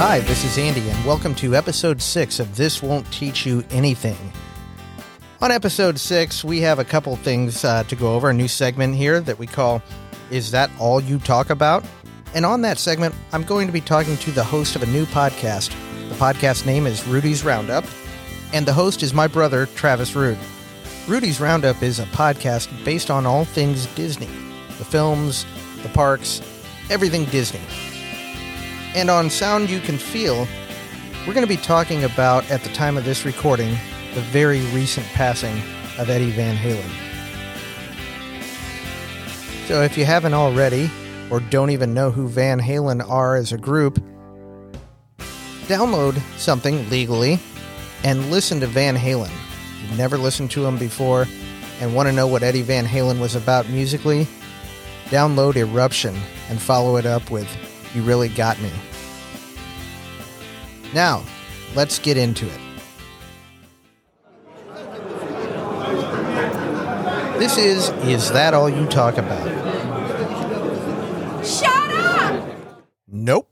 Hi, this is Andy, and welcome to episode six of This Won't Teach You Anything. On episode six, we have a couple things uh, to go over, a new segment here that we call Is That All You Talk About? And on that segment, I'm going to be talking to the host of a new podcast. The podcast name is Rudy's Roundup, and the host is my brother, Travis Rude. Rudy's Roundup is a podcast based on all things Disney the films, the parks, everything Disney. And on Sound You Can Feel, we're going to be talking about, at the time of this recording, the very recent passing of Eddie Van Halen. So if you haven't already, or don't even know who Van Halen are as a group, download something legally and listen to Van Halen. You've never listened to him before and want to know what Eddie Van Halen was about musically? Download Eruption and follow it up with You Really Got Me. Now, let's get into it. This is Is That All You Talk About? Shut up! Nope.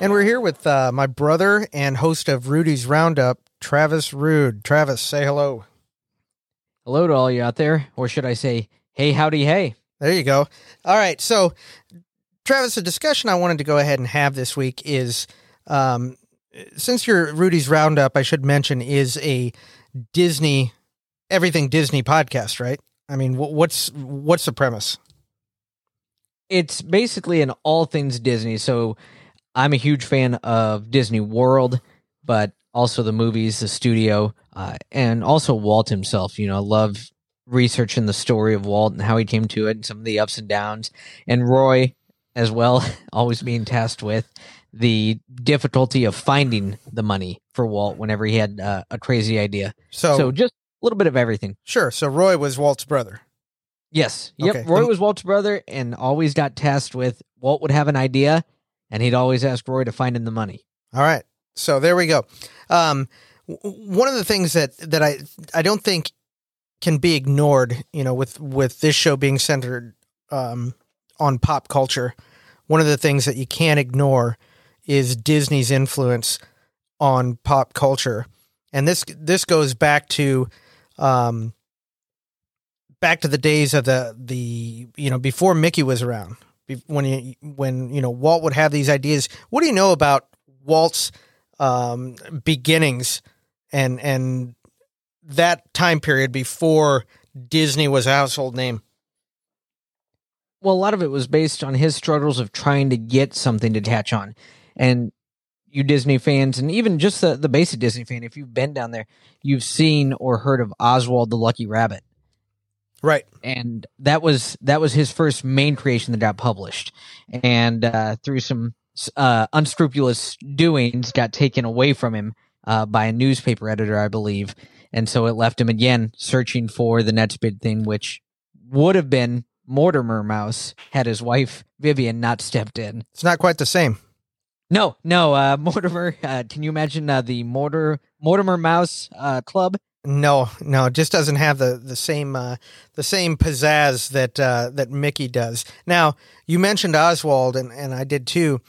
And we're here with uh, my brother and host of Rudy's Roundup, Travis Rude. Travis, say hello. Hello to all you out there, or should I say, hey, howdy, hey. There you go. All right. So, Travis, the discussion I wanted to go ahead and have this week is um, since your Rudy's Roundup, I should mention, is a Disney, everything Disney podcast, right? I mean, what's what's the premise? It's basically an all things Disney. So I'm a huge fan of Disney World, but also the movies, the studio, uh, and also Walt himself. You know, I love researching the story of Walt and how he came to it and some of the ups and downs. And Roy, as well, always being tasked with the difficulty of finding the money for Walt whenever he had uh, a crazy idea. So, So just a little bit of everything. sure. So Roy was Walt's brother. Yes. Yep. Okay. Roy was Walt's brother and always got tasked with Walt would have an idea and he'd always ask Roy to find him the money. All right. So there we go. Um, one of the things that that I I don't think can be ignored, you know, with with this show being centered um, on pop culture, one of the things that you can't ignore is Disney's influence on pop culture, and this this goes back to um, back to the days of the the you know before Mickey was around. When you when you know Walt would have these ideas, what do you know about Walt's um, beginnings and and that time period before Disney was a household name? Well, a lot of it was based on his struggles of trying to get something to attach on. And you Disney fans, and even just the, the basic Disney fan, if you've been down there, you've seen or heard of Oswald the Lucky Rabbit. Right. and that was that was his first main creation that got published and uh, through some uh, unscrupulous doings got taken away from him uh, by a newspaper editor i believe and so it left him again searching for the next big thing which would have been mortimer mouse had his wife vivian not stepped in It's not quite the same. no no uh, mortimer uh, can you imagine uh, the mortar mortimer mouse uh, club No, no, it just doesn't have the the same uh, the same pizzazz that uh, that Mickey does. Now, you mentioned Oswald, and and I did too.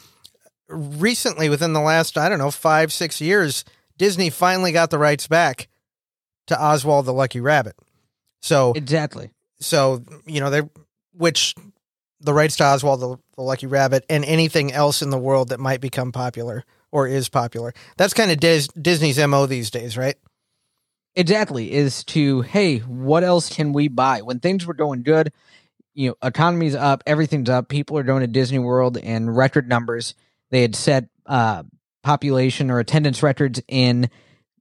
Recently, within the last I don't know five six years, Disney finally got the rights back to Oswald the Lucky Rabbit. So exactly so you know they which the rights to Oswald the, the Lucky Rabbit and anything else in the world that might become popular or is popular. That's kind of Dis- Disney's mo these days, right? Exactly, is to hey, what else can we buy when things were going good? You know, economy's up, everything's up. People are going to Disney World and record numbers. They had set uh, population or attendance records in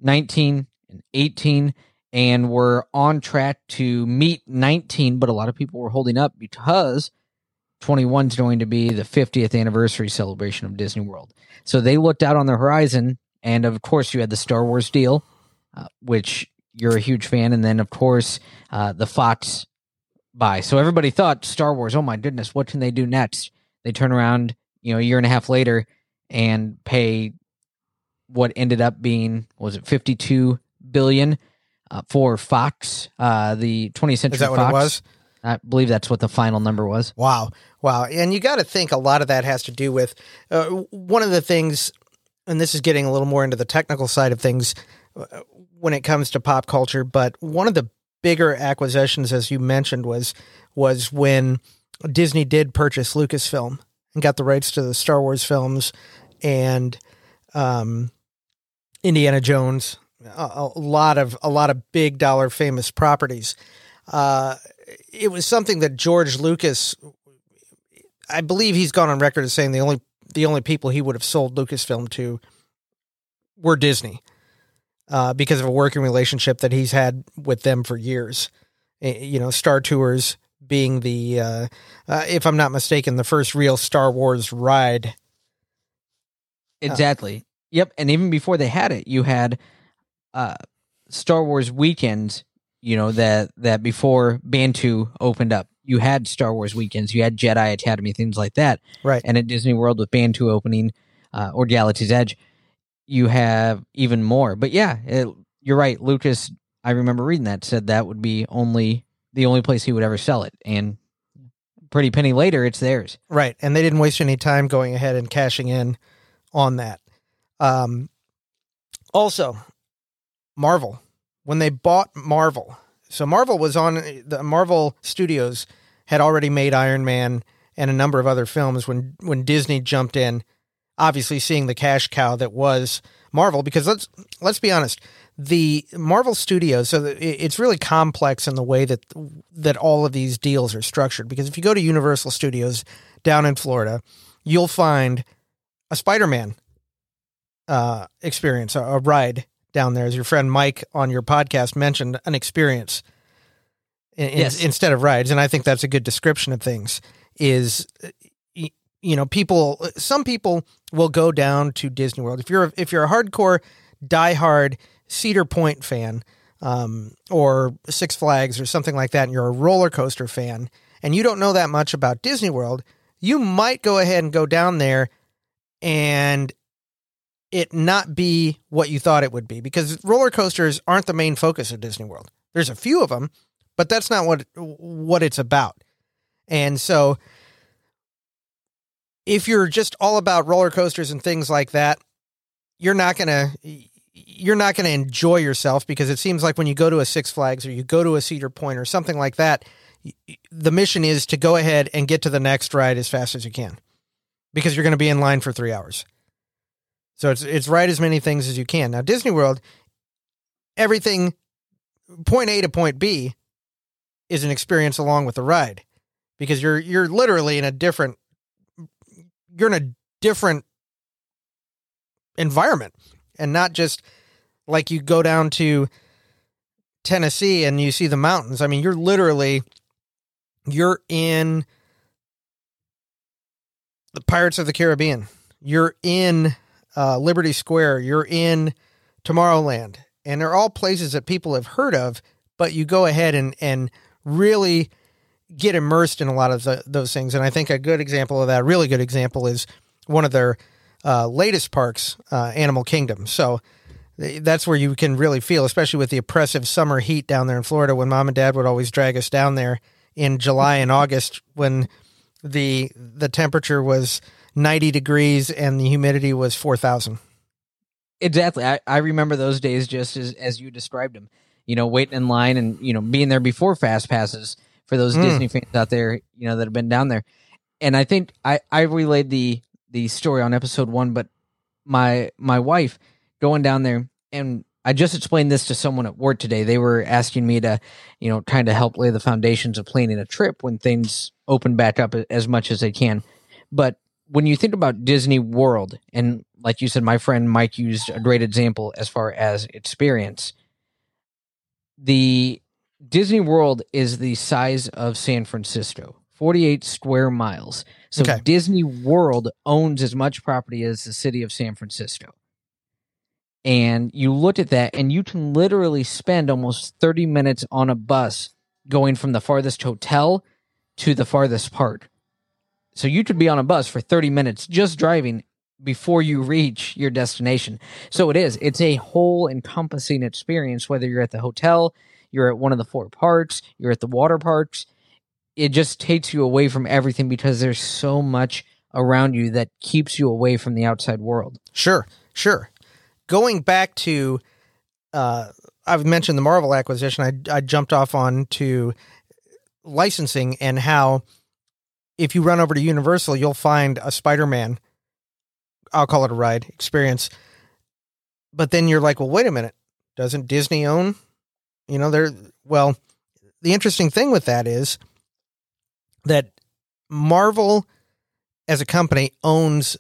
19 and 18, and were on track to meet 19. But a lot of people were holding up because 21 is going to be the 50th anniversary celebration of Disney World. So they looked out on the horizon, and of course, you had the Star Wars deal uh, which you're a huge fan, and then of course uh, the Fox buy. So everybody thought Star Wars. Oh my goodness, what can they do next? They turn around, you know, a year and a half later, and pay what ended up being was it 52 billion uh, for Fox, uh, the 20th Century Is that what Fox. it was? I believe that's what the final number was. Wow. Wow. And you got to think a lot of that has to do with uh, one of the things, and this is getting a little more into the technical side of things uh, when it comes to pop culture, but one of the bigger acquisitions, as you mentioned, was was when Disney did purchase Lucasfilm and got the rights to the Star Wars films and um, Indiana Jones, a, lot of a lot of big dollar famous properties. Uh, it was something that George Lucas, I believe he's gone on record as saying the only the only people he would have sold Lucasfilm to were Disney, uh, because of a working relationship that he's had with them for years. Eh, You know, Star Tours being the, uh, uh, if I'm not mistaken, the first real Star Wars ride. Exactly. Yep. And even before they had it, you had uh, Star Wars weekends. You know that that before Batuu opened up, you had Star Wars weekends. You had Jedi Academy, things like that. Right. And at Disney World with Batuu opening uh, or Galaxy's Edge, you have even more. But yeah, it, you're right. Lucas, I remember reading that said that would be only the only place he would ever sell it, and pretty penny later, it's theirs. Right. And they didn't waste any time going ahead and cashing in on that. Um, also, Marvel, when they bought Marvel, so Marvel was on the Marvel Studios had already made Iron Man and a number of other films when when Disney jumped in, obviously seeing the cash cow that was Marvel. Because let's let's be honest, the Marvel Studios so it's really complex in the way that that all of these deals are structured. Because if you go to Universal Studios down in Florida, you'll find a Spider-Man uh, experience, a, a ride down there. As your friend Mike on your podcast mentioned, an experience in, in- Yes. instead of rides, and I think that's a good description of things. Is you know people, some people will go down to Disney World if you're if you're a hardcore, diehard Cedar Point fan. Um, or Six Flags or something like that, and you're a roller coaster fan, and you don't know that much about Disney World, you might go ahead and go down there and it not be what you thought it would be because roller coasters aren't the main focus of Disney World. There's a few of them, but that's not what what it's about. And so if you're just all about roller coasters and things like that, you're not going to you're not going to enjoy yourself because it seems like when you go to a Six Flags or you go to a Cedar Point or something like that, the mission is to go ahead and get to the next ride as fast as you can because you're going to be in line for 3 hours. So it's it's ride as many things as you can. Now Disney World, everything point A to point B is an experience along with the ride because you're you're literally in a different you're in a different environment and not just like you go down to Tennessee and you see the mountains. I mean, you're literally you're in the Pirates of the Caribbean. You're in uh, Liberty Square. You're in Tomorrowland, and they're all places that people have heard of. But you go ahead and and really get immersed in a lot of the, those things. And I think a good example of that, really good example, is one of their uh, latest parks, uh, Animal Kingdom. So th- that's where you can really feel, especially with the oppressive summer heat down there in Florida, when mom and dad would always drag us down there in July and August when the the temperature was 90 degrees and the humidity was 4,000. Exactly. I, I remember those days just as, as you described them. You know, waiting in line and, you know, being there before fast passes for those Mm. Disney fans out there, you know, that have been down there. And I think I, I relayed the the story on episode one, but my my wife going down there and I just explained this to someone at work today. They were asking me to, you know, kind of help lay the foundations of planning a trip when things open back up as much as they can. But when you think about Disney World, and like you said, my friend Mike used a great example as far as experience. The Disney World is the size of San Francisco, 48 square miles. So Okay. Disney World owns as much property as the city of San Francisco. And you look at that, and you can literally spend almost 30 minutes on a bus going from the farthest hotel to the farthest park. So you could be on a bus for 30 minutes just driving before you reach your destination. So it is. It's a whole encompassing experience, whether you're at the hotel, you're at one of the four parks, you're at the water parks. it just takes you away from everything because there's so much around you that keeps you away from the outside world. Sure, sure. Going back to, uh, I've mentioned the Marvel acquisition. I, I jumped off on to licensing and how if you run over to Universal, you'll find a Spider Man. I'll call it a ride experience. But then you're like, well, wait a minute. Doesn't Disney own? You know, they're, well, the interesting thing with that is that Marvel as a company owns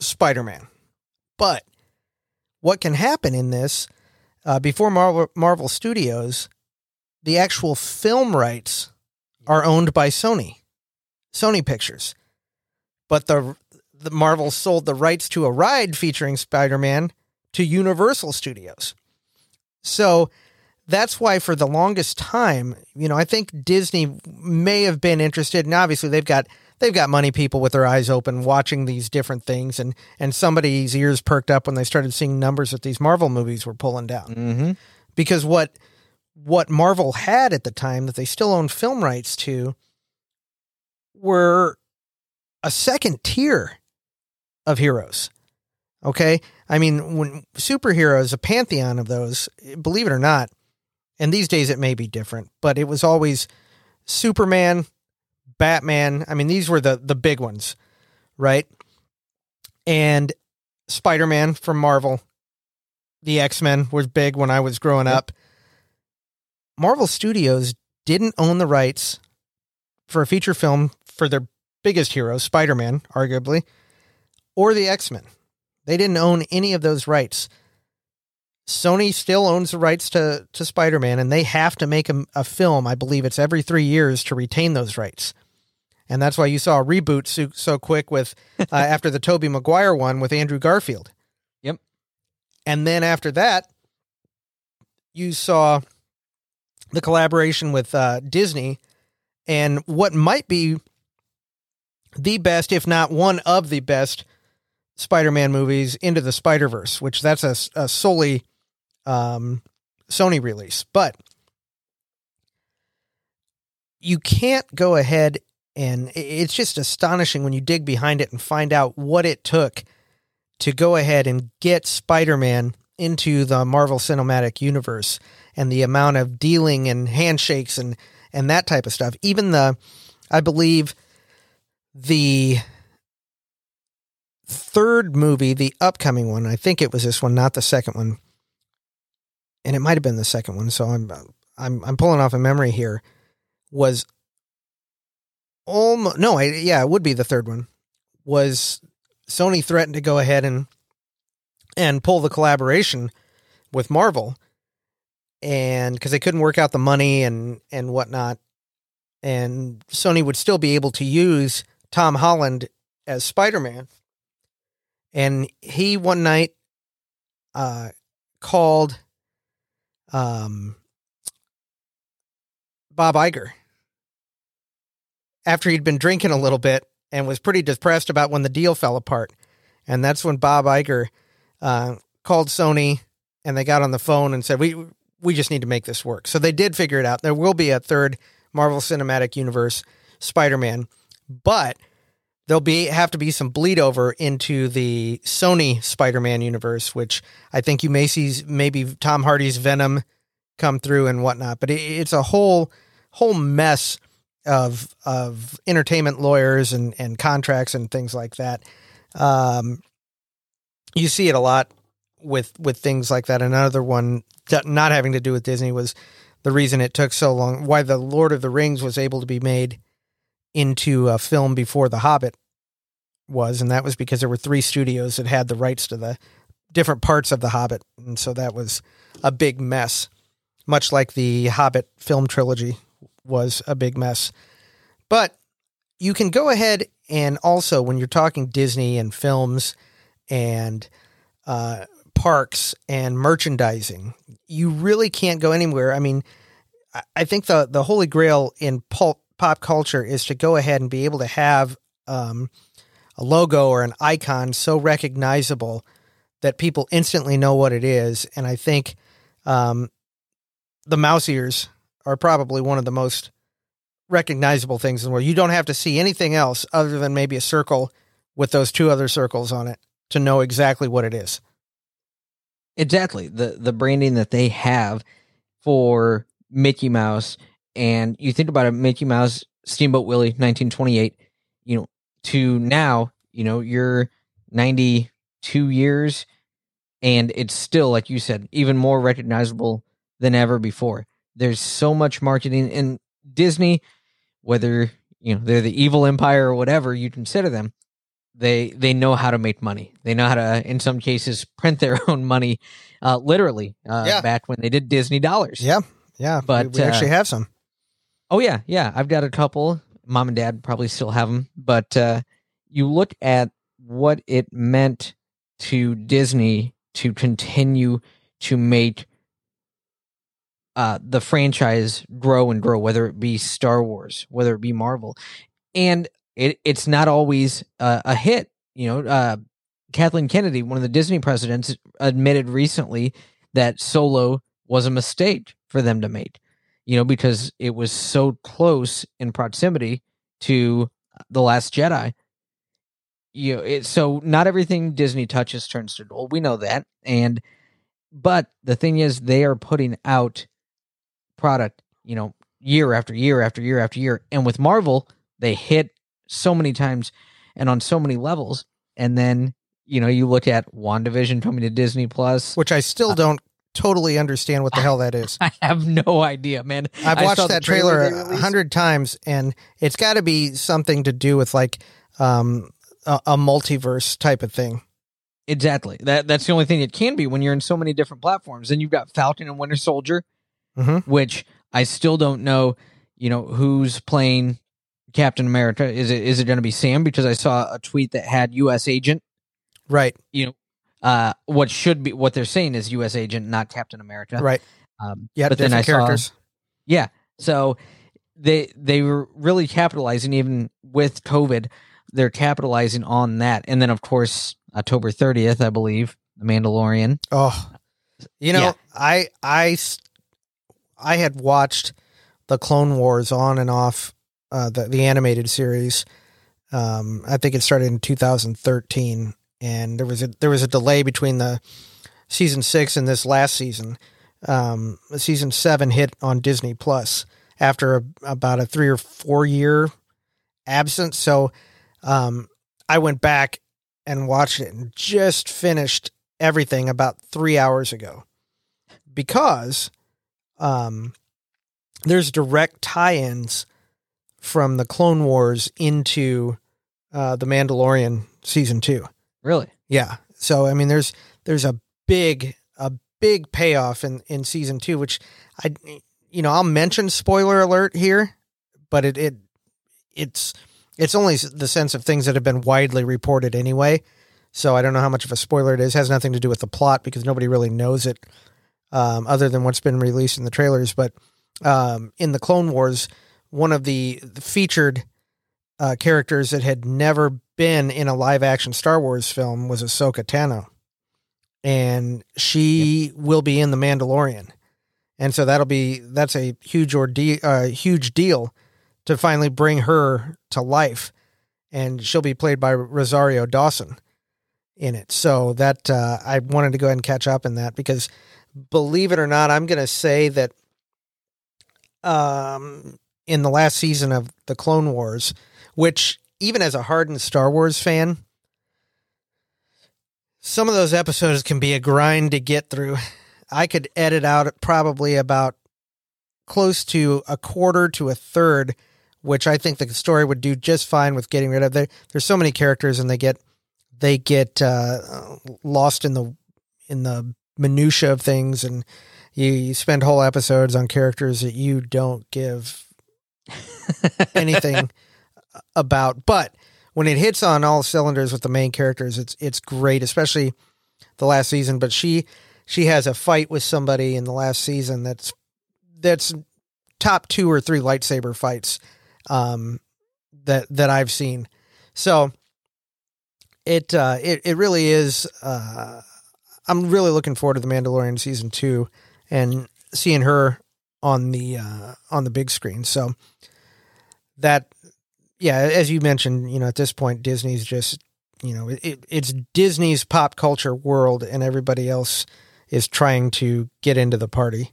Spider Man. But what can happen in this uh, before Marvel, Marvel Studios, the actual film rights are owned by Sony, Sony Pictures. But the the Marvel sold the rights to a ride featuring Spider Man to Universal Studios. So that's why for the longest time, you know, I think Disney may have been interested, and obviously they've got they've got money people with their eyes open watching these different things, and and somebody's ears perked up when they started seeing numbers that these Marvel movies were pulling down, Mm-hmm. because what what Marvel had at the time that they still owned film rights to were a second tier of heroes. Okay, I mean, when superheroes, a pantheon of those, believe it or not, and these days it may be different, but it was always Superman, Batman. I mean, these were the the big ones, right? And Spider Man from Marvel. The X Men was big when I was growing Yep. up. Marvel Studios didn't own the rights for a feature film for their biggest hero, Spider Man, arguably, or the X Men. They didn't own any of those rights. Sony still owns the rights to, to Spider Man, and they have to make a, a film. I believe it's every three years to retain those rights. And that's why you saw a reboot so, so quick with uh, after the Tobey Maguire one with Andrew Garfield. Yep. And then after that, you saw the collaboration with uh, Disney and what might be the best, if not one of the best, Spider-Man movies into the Spider-Verse, which that's a, a solely um, Sony release. But you can't go ahead and it's just astonishing when you dig behind it and find out what it took to go ahead and get Spider-Man into the Marvel Cinematic Universe and the amount of dealing and handshakes and and that type of stuff. Even the I believe the third movie, the upcoming one, I think it was this one, not the second one. And it might have been the second one, so I'm I'm I'm pulling off a memory here. Was almost no, I, yeah, it would be the third one. Was Sony threatened to go ahead and and pull the collaboration with Marvel, and because they couldn't work out the money and and whatnot, and Sony would still be able to use Tom Holland as Spider Man. And he one night uh, called um, Bob Iger after he'd been drinking a little bit and was pretty depressed about when the deal fell apart. And that's when Bob Iger uh, called Sony and they got on the phone and said, "We we just need to make this work." So they did figure it out. There will be a third Marvel Cinematic Universe Spider-Man, but there'll be have to be some bleed over into the Sony Spider-Man universe, which I think you may see maybe Tom Hardy's Venom come through and whatnot. But it, it's a whole whole mess of of entertainment lawyers and and contracts and things like that. Um, you see it a lot with with things like that. Another one not having to do with Disney was the reason it took so long. Why the Lord of the Rings was able to be made into a film before The Hobbit was, and that was because there were three studios that had the rights to the different parts of The Hobbit, and so that was a big mess. Much like the Hobbit film trilogy was a big mess. But you can go ahead and also, when you're talking Disney and films and uh, parks and merchandising, you really can't go anywhere. I mean, I- think the the holy grail in pulp, pop culture is to go ahead and be able to have um, a logo or an icon so recognizable that people instantly know what it is. And I think um, the mouse ears are probably one of the most recognizable things in the world. You don't have to see anything else other than maybe a circle with those two other circles on it to know exactly what it is. Exactly. The the branding that they have for Mickey Mouse and you think about it, Mickey Mouse, Steamboat Willie, 1928, you know, to now, you know, you're 92 years and it's still, like you said, even more recognizable than ever before. There's so much marketing in Disney, whether, you know, they're the evil empire or whatever you consider them, they they know how to make money. They know how to, in some cases, print their own money, uh, literally. Uh, Yeah. Back when they did Disney dollars. Yeah, yeah, But, we, we actually uh, have some. Oh yeah, yeah. I've got a couple. Mom and dad probably still have them, but uh, you look at what it meant to Disney to continue to make uh, the franchise grow and grow, whether it be Star Wars, whether it be Marvel, and it, it's not always uh, a hit. You know, uh, Kathleen Kennedy, one of the Disney presidents, admitted recently that Solo was a mistake for them to make. You know, because it was so close in proximity to the Last Jedi. You know, it, so not everything Disney touches turns to gold. We know that, and but the thing is, they are putting out product. You know, year after year after year after year, and with Marvel, they hit so many times and on so many levels, and then you know you look at WandaVision coming to Disney Plus. Which I still uh, don't totally understand what the hell that is. I have no idea, man. I've I watched that trailer a hundred times, and it's got to be something to do with like um, a, a multiverse type of thing. Exactly. That that's the only thing it can be when you're in so many different platforms. And you've got Falcon and Winter Soldier, Mhm. which I still don't know. You know who's playing Captain America? Is it is it going to be Sam? Because I saw a tweet that had U.S. Agent. Right, You know, uh, what should be what they're saying is U.S. Agent, not Captain America. right. Um, Yeah, but then I saw- characters. yeah. So they they were really capitalizing even with COVID. They're capitalizing on that, and then of course October 30th, I believe, The Mandalorian. Oh, you know, Yeah. I had watched the Clone Wars on and off uh, the the animated series. Um, I think it started in 2013, and there was a there was a delay between the season six and this last season. Um, season seven hit on Disney Plus after a, about a three or four year absence. So, um, I went back and watched it and just finished everything about three hours ago because um, there's direct tie-ins from the Clone Wars into uh, the Mandalorian season two. Really? Yeah. So I mean, there's there's a big a big payoff in in season two, which I you know I'll mention spoiler alert here, but it it it's it's only the sense of things that have been widely reported anyway. So I don't know how much of a spoiler it is. It has nothing to do with the plot because nobody really knows it, um, other than what's been released in the trailers. But um, in the Clone Wars, one of the, featured uh, characters that had never been in a live action Star Wars film was Ahsoka Tano. And she will be in The Mandalorian. And so that'll be that's a huge ordeal uh, huge deal to finally bring her to life. And she'll be played by Rosario Dawson in it. So that uh, I wanted to go ahead and catch up in that because believe it or not, I'm gonna say that um in the last season of the Clone Wars, which even as a hardened Star Wars fan, some of those episodes can be a grind to get through. I could edit out probably about close to a quarter to a third, which I think the story would do just fine with getting rid of. There, there's so many characters, and they get they get uh, lost in the in the minutia of things, and you, you spend whole episodes on characters that you don't give anything about. But when it hits on all cylinders with the main characters, it's it's great, especially the last season. But she she has a fight with somebody in the last season that's that's top two or three lightsaber fights um, that that I've seen. So it uh, it it really is. Uh, I'm really looking forward to the Mandalorian season two and seeing her on the uh, on the big screen. So that yeah, as you mentioned, you know, at this point Disney's just you know it, it's Disney's pop culture world, and everybody else is trying to get into the party.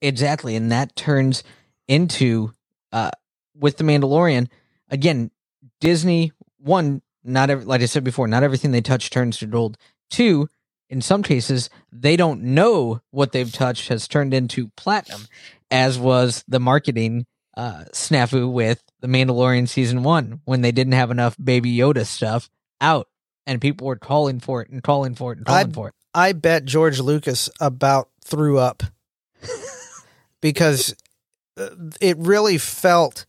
Exactly, and that turns into uh, with the Mandalorian again. Disney one, not every, like I said before, not everything they touch turns to gold. Two, in some cases, they don't know what they've touched has turned into platinum, as was the marketing uh, snafu with the Mandalorian season one when they didn't have enough Baby Yoda stuff out, and people were calling for it and calling for it and calling I, for it. I bet George Lucas about threw up because uh, it really felt.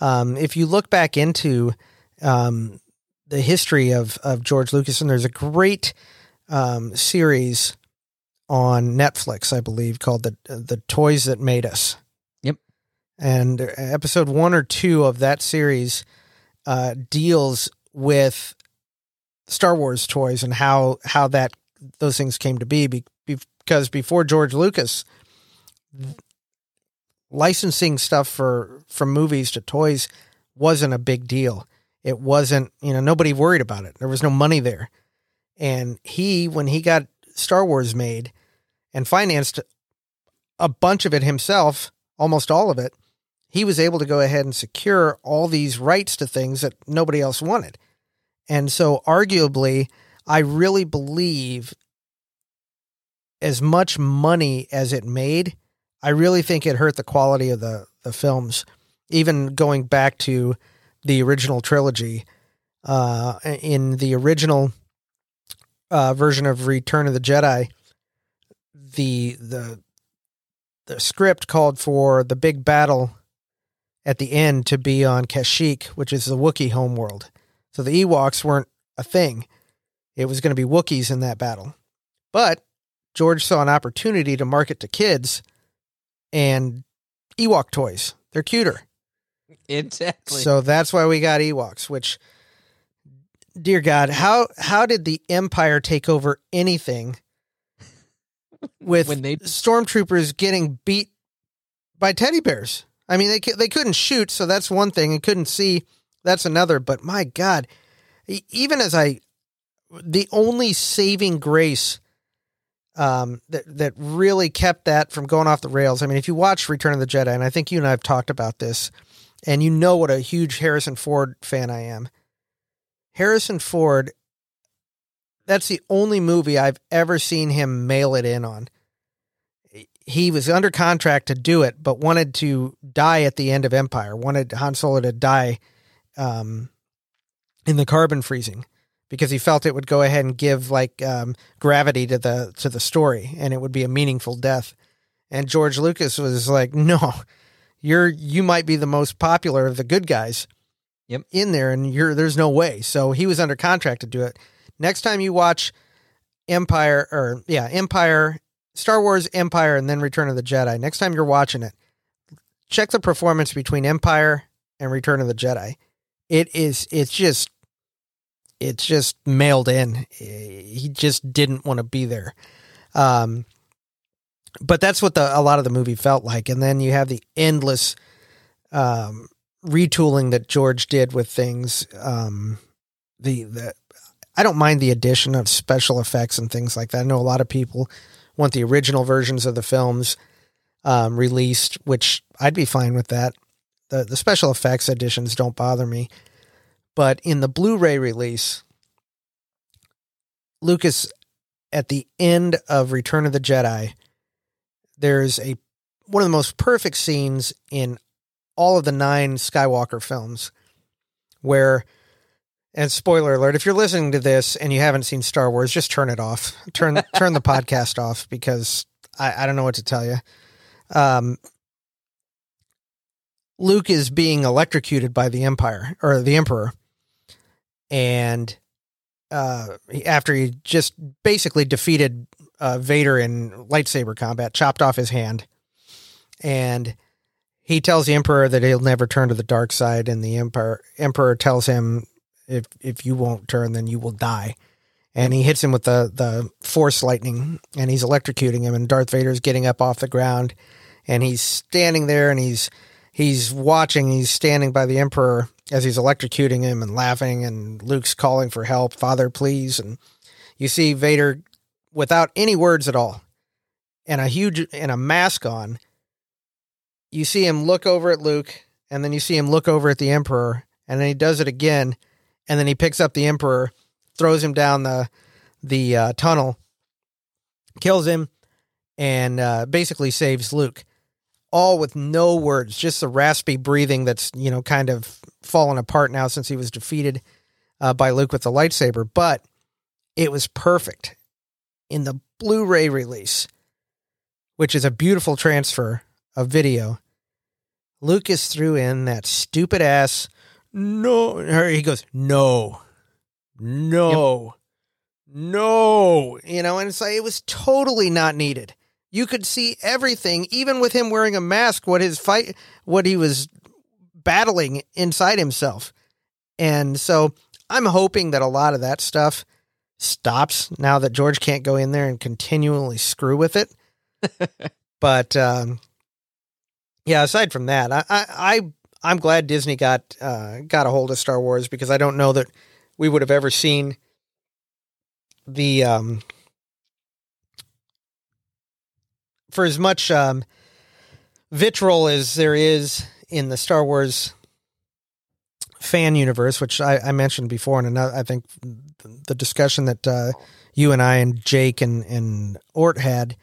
Um, if you look back into um, the history of of George Lucas, and there's a great um, series on Netflix, I believe, called the the Toys That Made Us. And episode one or two of that series uh, deals with Star Wars toys and how how that those things came to be. be because before George Lucas, licensing stuff for from movies to toys wasn't a big deal. It wasn't, you know, nobody worried about it. There was no money there. And he, when he got Star Wars made and financed a bunch of it himself, almost all of it, he was able to go ahead and secure all these rights to things that nobody else wanted. And so, arguably, I really believe as much money as it made, I really think it hurt the quality of the, the films. Even going back to the original trilogy, uh, in the original uh, version of Return of the Jedi, the the the script called for the big battle at the end to be on Kashyyyk, which is the Wookiee homeworld. So the Ewoks weren't a thing. It was going to be Wookiees in that battle. But George saw an opportunity to market to kids and Ewok toys. They're cuter. Exactly. So that's why we got Ewoks, which dear God, how how did the Empire take over anything with When they- stormtroopers getting beat by teddy bears? I mean, they they couldn't shoot, so that's one thing, and couldn't see, that's another. But my God, even as I, the only saving grace um, that that really kept that from going off the rails. I mean, if you watch Return of the Jedi, and I think you and I have talked about this, and you know what a huge Harrison Ford fan I am. Harrison Ford, that's the only movie I've ever seen him mail it in on. He was under contract to do it, but wanted to die at the end of Empire, wanted Han Solo to die um, in the carbon freezing because he felt it would go ahead and give like um, gravity to the to the story and it would be a meaningful death. And George Lucas was like, "No, you're you might be the most popular of the good guys Yep. in there and you're there's no way so he was under contract to do it next time you watch empire or yeah empire star wars empire and then return of the jedi. Next time you're watching it check the performance between empire and return of the jedi. It is it's just it's just mailed in. He just didn't want to be there. Um but that's what the a lot of the movie felt like. And then you have the endless um retooling that George did with things um the the I don't mind the addition of special effects and things like that. I know a lot of people want the original versions of the films um released, which I'd be fine with that. The the special effects editions don't bother me. But in the Blu-ray release Lucas at the end of Return of the Jedi there's a one of the most perfect scenes in all of the nine Skywalker films where and spoiler alert if you're listening to this and you haven't seen Star Wars just turn it off. Turn turn the podcast off because I, I don't know what to tell you. Um Luke is being electrocuted by the empire or the emperor. And uh after he just basically defeated uh, Vader in lightsaber combat chopped off his hand. And he tells the emperor that he'll never turn to the dark side and the emperor emperor tells him if if you won't turn then you will die and he hits him with the the force lightning and he's electrocuting him and Darth Vader's getting up off the ground and he's standing there and he's he's watching. He's standing by the Emperor as he's electrocuting him and laughing, and Luke's calling for help, Father, please. And you see Vader without any words at all, and a huge and a mask on. You see him look over at Luke, and then you see him look over at the Emperor, and then he does it again, and then he picks up the Emperor, throws him down the the uh, tunnel, kills him, and uh, basically saves Luke. All with no words, just the raspy breathing that's you know kind of fallen apart now since he was defeated uh, by Luke with the lightsaber. But it was perfect in the Blu-ray release, which is a beautiful transfer of video. Lucas threw in that stupid ass no. Or he goes no, no, no. You know, and it's like it was totally not needed. You could see everything, even with him wearing a mask, what his fight, what he was battling inside himself. And so I'm hoping that a lot of that stuff stops now that George can't go in there and continually screw with it. but um, yeah, aside from that, I, I, I I'm glad Disney got uh, got a hold of Star Wars because I don't know that we would have ever seen the um, for as much um, vitriol as there is in the Star Wars fan universe, which I, I mentioned before, and another, I think the discussion that uh, you and I and Jake and and Ort had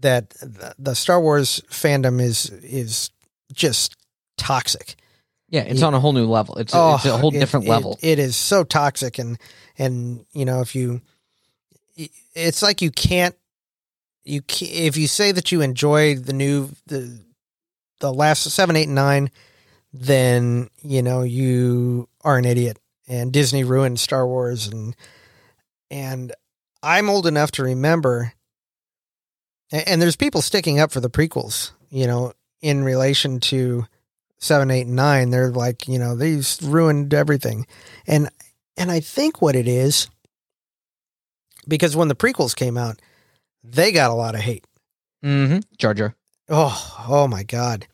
that the Star Wars fandom is is just toxic. Yeah, it's on a whole new level. It's, oh, it's a whole it, different it, level. It is so toxic, and and you know if you, it's like you can't you can't, if you say that you enjoy the new the the last seven, eight, and nine, then you know you are an idiot. And Disney ruined Star Wars, and and I'm old enough to remember. And there's people sticking up for the prequels, you know, in relation to seven, eight, and nine. They're like, you know, these ruined everything, and and I think what it is because when the prequels came out, they got a lot of hate. Mm-hmm. Jar Jar. Oh, oh my God.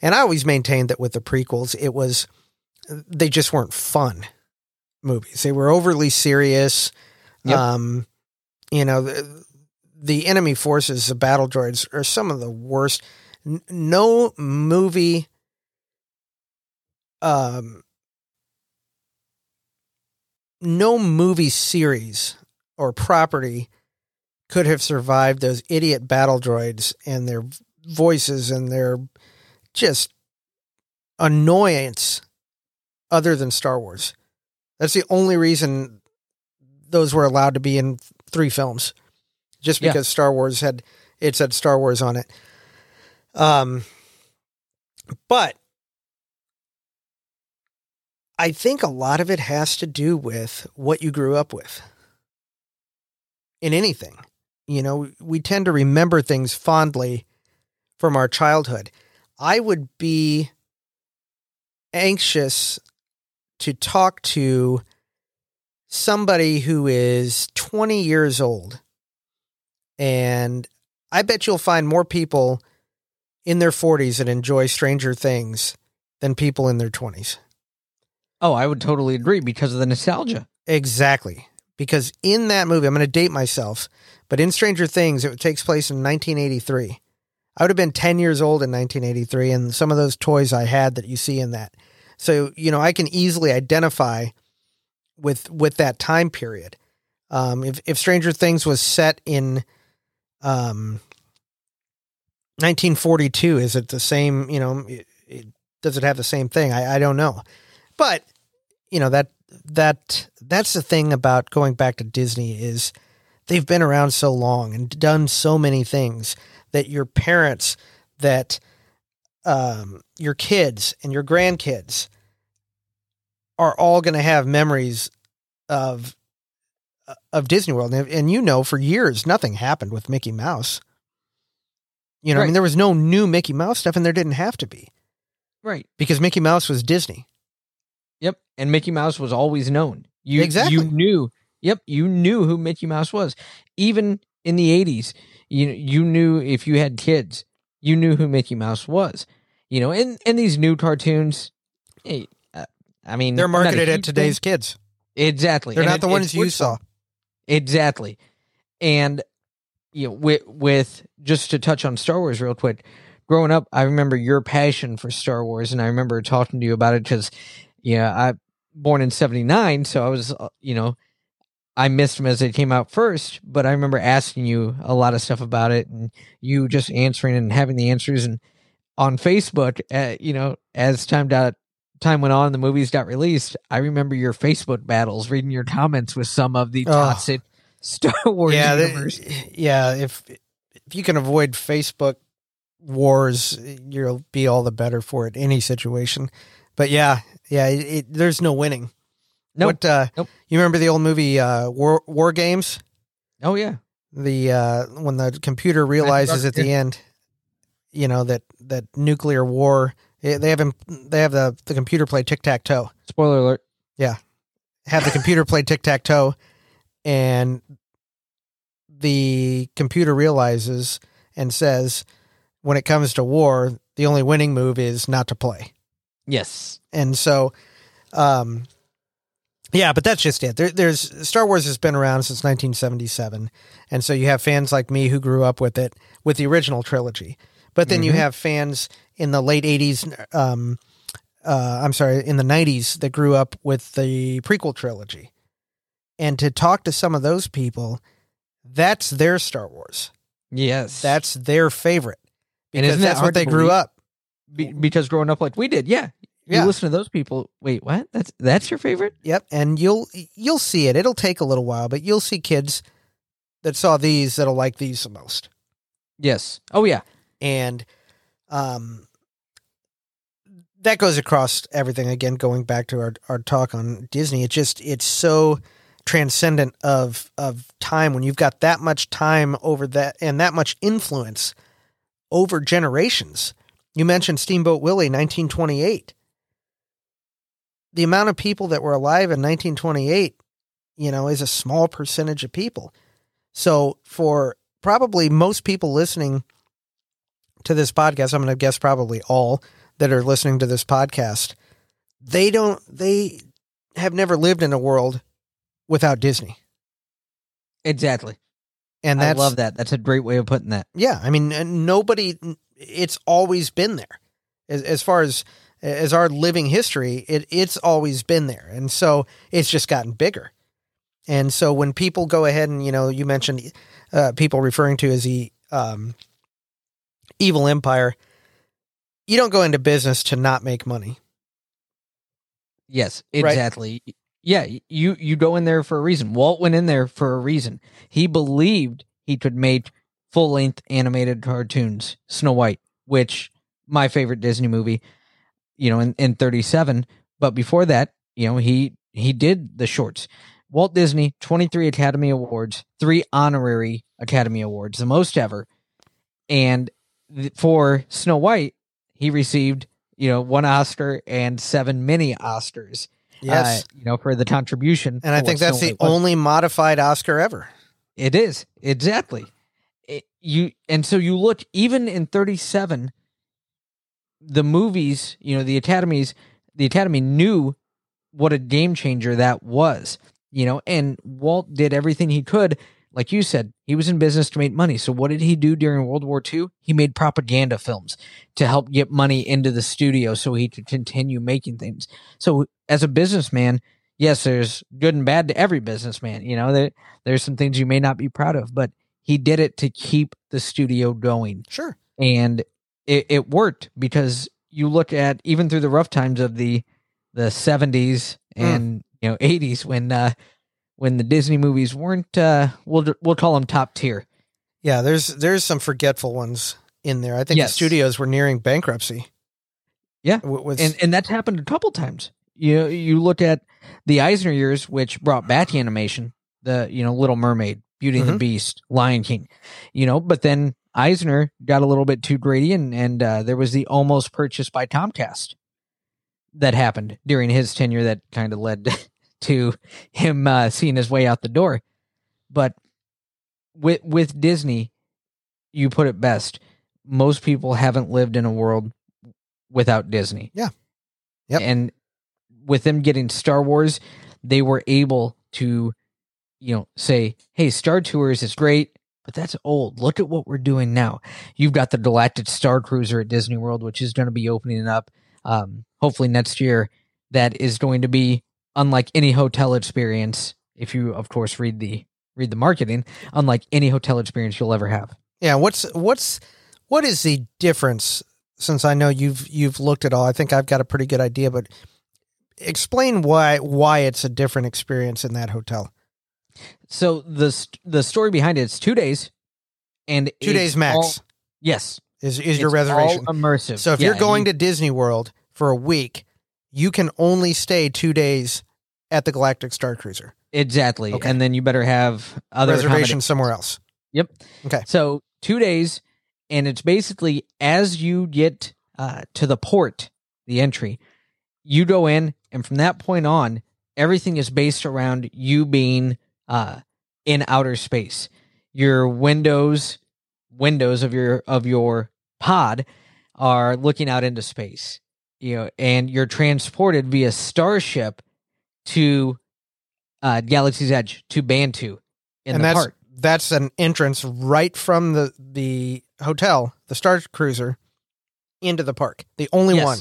And I always maintained that with the prequels, it was they just weren't fun movies. They were overly serious. Yep. Um, you know, the, the enemy forces, the battle droids, are some of the worst. N- no movie, um, no movie series or property could have survived those idiot battle droids and their voices and their just annoyance other than Star Wars. That's the only reason those were allowed to be in three films. Just because yeah. Star Wars had it said Star Wars on it. Um but I think a lot of it has to do with what you grew up with in anything. You know, we tend to remember things fondly from our childhood. I would be anxious to talk to somebody who is 20 years old. And I bet you'll find more people in their 40s that enjoy Stranger Things than people in their 20s. Oh, I would totally agree because of the nostalgia. Exactly. Because in that movie, I'm going to date myself. But in Stranger Things, it takes place in 1983. I would have been 10 years old in 1983, and some of those toys I had that you see in that. So, you know, I can easily identify with with that time period. Um, if if Stranger Things was set in um, 1942, is it the same? You know, it, it, does it have the same thing? I, I don't know, but you know that that that's the thing about going back to Disney is they've been around so long and done so many things that your parents, that um, your kids and your grandkids are all going to have memories of of Disney World. And, and, you know, for years, nothing happened with Mickey Mouse. You know, right. I mean, there was no new Mickey Mouse stuff, and there didn't have to be. Right. Because Mickey Mouse was Disney. Yep. And Mickey Mouse was always known. You, exactly. You knew Yep, you knew who Mickey Mouse was. Even in the 80s, you you knew if you had kids, you knew who Mickey Mouse was. You know, and and these new cartoons, eh, uh, I mean, They're I'm not a marketed at today's fan. kids. exactly. They're and not it- the ones you saw. Exactly. And you know, with with just to touch on Star Wars real quick, growing up, I remember your passion for Star Wars, and I remember talking to you about it because, yeah, I born in '79, so I was, uh, you know, I missed them as they came out first, but I remember asking you a lot of stuff about it, and you just answering and having the answers, and on Facebook, uh, you know, as time got time went on, the movies got released. I remember your Facebook battles, reading your comments with some of the Oh. toxic Star Wars yeah, universe. yeah. If if you can avoid Facebook wars, you'll be all the better for it. Any situation, but yeah, yeah. It, it, there's no winning. Nope. What, uh, Nope. You remember the old movie uh, War War Games? Oh yeah, The uh, when the computer realizes at the end, you know that that nuclear war. eh, They have. They have the the computer play tic tac toe. spoiler alert. Yeah, have the computer play tic tac toe, and the computer realizes and says, when it comes to war, the only winning move is not to play. Yes. And so, um, yeah, but that's just it. There, there's Star Wars has been around since 1977, and so you have fans like me who grew up with it with the original trilogy. But then you Mhm. have fans in the late 80s. Um, uh, I'm sorry, in the 90s that grew up with the prequel trilogy, and to talk to some of those people, that's their Star Wars. Yes. That's their favorite And isn't that that's what they to grew up. Be- because growing up like we did. Yeah. Yeah. You listen to those people. Wait, what? That's that's your favorite? Yep, and you'll you'll see it. It'll take a little while, but you'll see kids that saw these that'll like these the most. Yes. Oh yeah. And um that goes across everything again going back to our our talk on Disney. It just it's so transcendent of of time when you've got that much time over that and that much influence over generations. You mentioned Steamboat Willie 1928. The amount of people that were alive in 1928, you know, is a small percentage of people. So for probably most people listening to this podcast, I'm going to guess probably all that are listening to this podcast, they don't they have never lived in a world without Disney. Exactly. And I love that. That's a great way of putting that. yeah, I mean nobody it's always been there. As, as far as as our living history, it it's always been there. And so it's just gotten bigger. And so when people go ahead and you know, you mentioned uh, people referring to as the um, evil empire, you don't go into business to not make money. Yes, Right. exactly. Yeah, you you go in there for a reason. Walt went in there for a reason. He believed he could make full length animated cartoons. Snow White, which my favorite Disney movie, you know, in, in 37. But before that, you know, he he did the shorts. Walt Disney, 23 Academy Awards, three honorary Academy Awards, the most ever. And th- for Snow White, he received, you know, one Oscar and seven mini Oscars. Yes. uh, you know, for the contribution. and I think that's Snow the White only modified Oscar ever. It is exactly. You and so you look even in 37 the movies, you know, the academies, the academy knew what a game changer that was, you know, and Walt did everything he could like you said, he was in business to make money. So what did he do during World War II? He made propaganda films to help get money into the studio so he could continue making things. So as a businessman, yes, there's good and bad to every businessman. You know, there there's some things you may not be proud of, but he did it to keep the studio going. Sure. And it, it worked because you look at even through the rough times of the the seventies and you know eighties when uh when the Disney movies weren't uh we'll we'll call them top tier. Yeah, there's there's some forgetful ones in there. I think Yes. the studios were nearing bankruptcy. Yeah. With and and that's happened a couple times. You you look at the Eisner years, which brought back animation, the you know Little Mermaid, Beauty and the Mhm. Beast, Lion King, you know. But then Eisner got a little bit too greedy, and and uh, there was the almost purchase by Comcast that happened during his tenure that kind of led to him uh, seeing his way out the door. But with with Disney, you put it best. Most people haven't lived in a world without Disney. Yeah. Yep. And with them getting Star Wars, they were able to, you know, say, hey, Star Tours is great, but that's old. Look at what we're doing now. You've got the Galactic Star Cruiser at Disney World, which is going to be opening up um, hopefully next year. That is going to be unlike any hotel experience. If you, of course, read the read the marketing, unlike any hotel experience you'll ever have. Yeah, what's what's what is the difference? Since I know you've you've looked at all, I think I've got a pretty good idea. But explain why why it's a different experience in that hotel. So the st- the story behind it's two days, and Two days max all- yes, is is your reservation. immersive. So if Yeah, you're going you- to Disney World for a week, you can only stay two days at the Galactic Star Cruiser. exactly, Okay. and then you better have other Reservation somewhere else. Yep. Okay. So two days, and it's basically as you get uh, to the port, the entry, you go in, and from that point on, everything is based around you being uh, in outer space. Your windows, windows of your of your pod, are looking out into space. You know, and you're transported via starship to uh, Galaxy's Edge to Batuu in and the that's park. that's an entrance right from the the hotel, the Star Cruiser, into the park. The only Yes. one.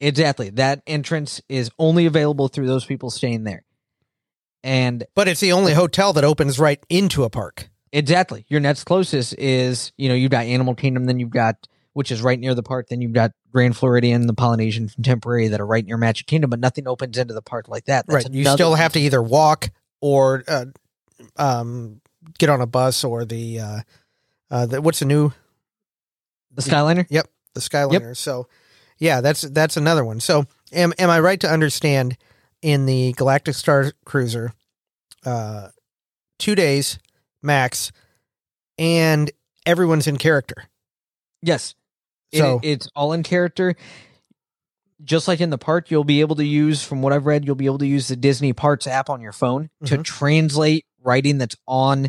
Exactly. That entrance is only available through those people staying there. And But it's the only hotel that opens right into a park. exactly, your next closest is, you know, you've got Animal Kingdom, then you've got, which is right near the park, then you've got Grand Floridian, the Polynesian Contemporary that are right near Magic Kingdom, but nothing opens into the park like that. That's right. You still have to either walk or uh, um, get on a bus or the, uh, uh, the what's the new The Skyliner? Yep, the Skyliner. So, yeah, that's that's another one. So, am am I right to understand in the Galactic Star Cruiser, uh, two days max, and everyone's in character. Yes. It- So- it's all in character. Just like in the park, you'll be able to use, from what I've read, you'll be able to use the Disney Parks app on your phone to Mhm. translate writing that's on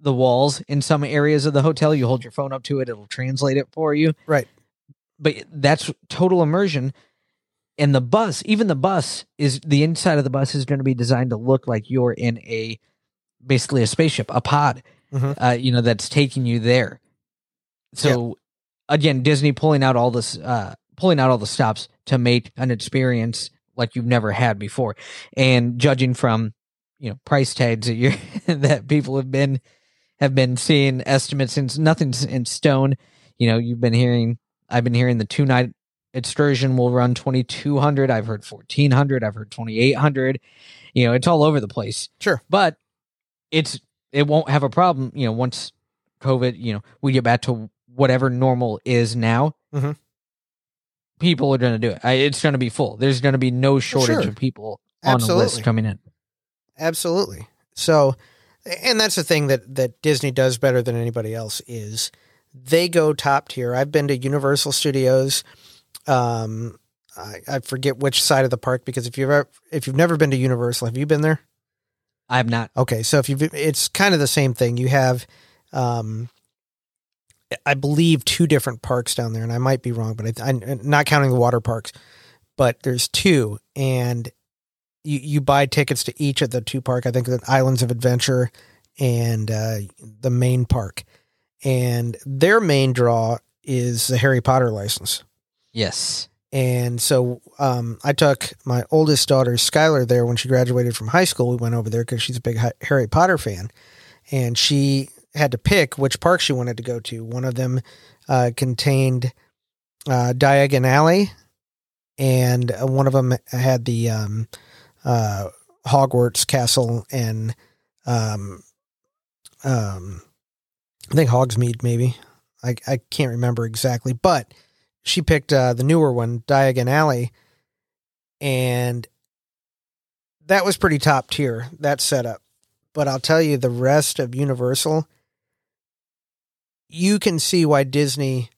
the walls in some areas of the hotel. You hold your phone up to it, it'll translate it for you. Right. But that's total immersion. And the bus, even the bus, is the inside of the bus is going to be designed to look like you're in a basically a spaceship, a pod, Mhm. uh, you know, that's taking you there. So again, Disney pulling out all this, uh, pulling out all the stops to make an experience like you've never had before, and judging from you know price tags that you that people have been have been seeing estimates since nothing's in stone. You know, you've been hearing, I've been hearing the two night excursion will run twenty two hundred. I've heard fourteen hundred. I've heard twenty eight hundred. You know, it's all over the place Sure. but it's it won't have a problem you know once covid you know we get back to whatever normal is now Mhm. people are going to do it I, it's going to be full there's going to be no shortage Sure. of people on Absolutely. list coming in Absolutely. So, and that's the thing that that Disney does better than anybody else is they go top tier. I've been to Universal Studios. Um, I, I forget which side of the park because if you've ever, if you've never been to Universal, have you been there? I have not Okay, so if you have it's kind of the same thing. You have, um, I believe two different parks down there, and I might be wrong, but I, I'm not counting the water parks. But there's two, and you you buy tickets to each of the two park. I think the Islands of Adventure and uh, the main park, and their main draw is the Harry Potter license. Yes And so um, I took my oldest daughter, Skylar, there when she graduated from high school. We went over there because she's a big Harry Potter fan. And she had to pick which park she wanted to go to. One of them uh, contained uh, Diagon Alley, and uh, one of them had the um, uh, Hogwarts Castle and um, um, I think Hogsmeade, maybe. I, I can't remember exactly, but she picked uh, the newer one, Diagon Alley, and that was pretty top tier. That setup, but I'll tell you, the rest of Universal, you can see why Disney,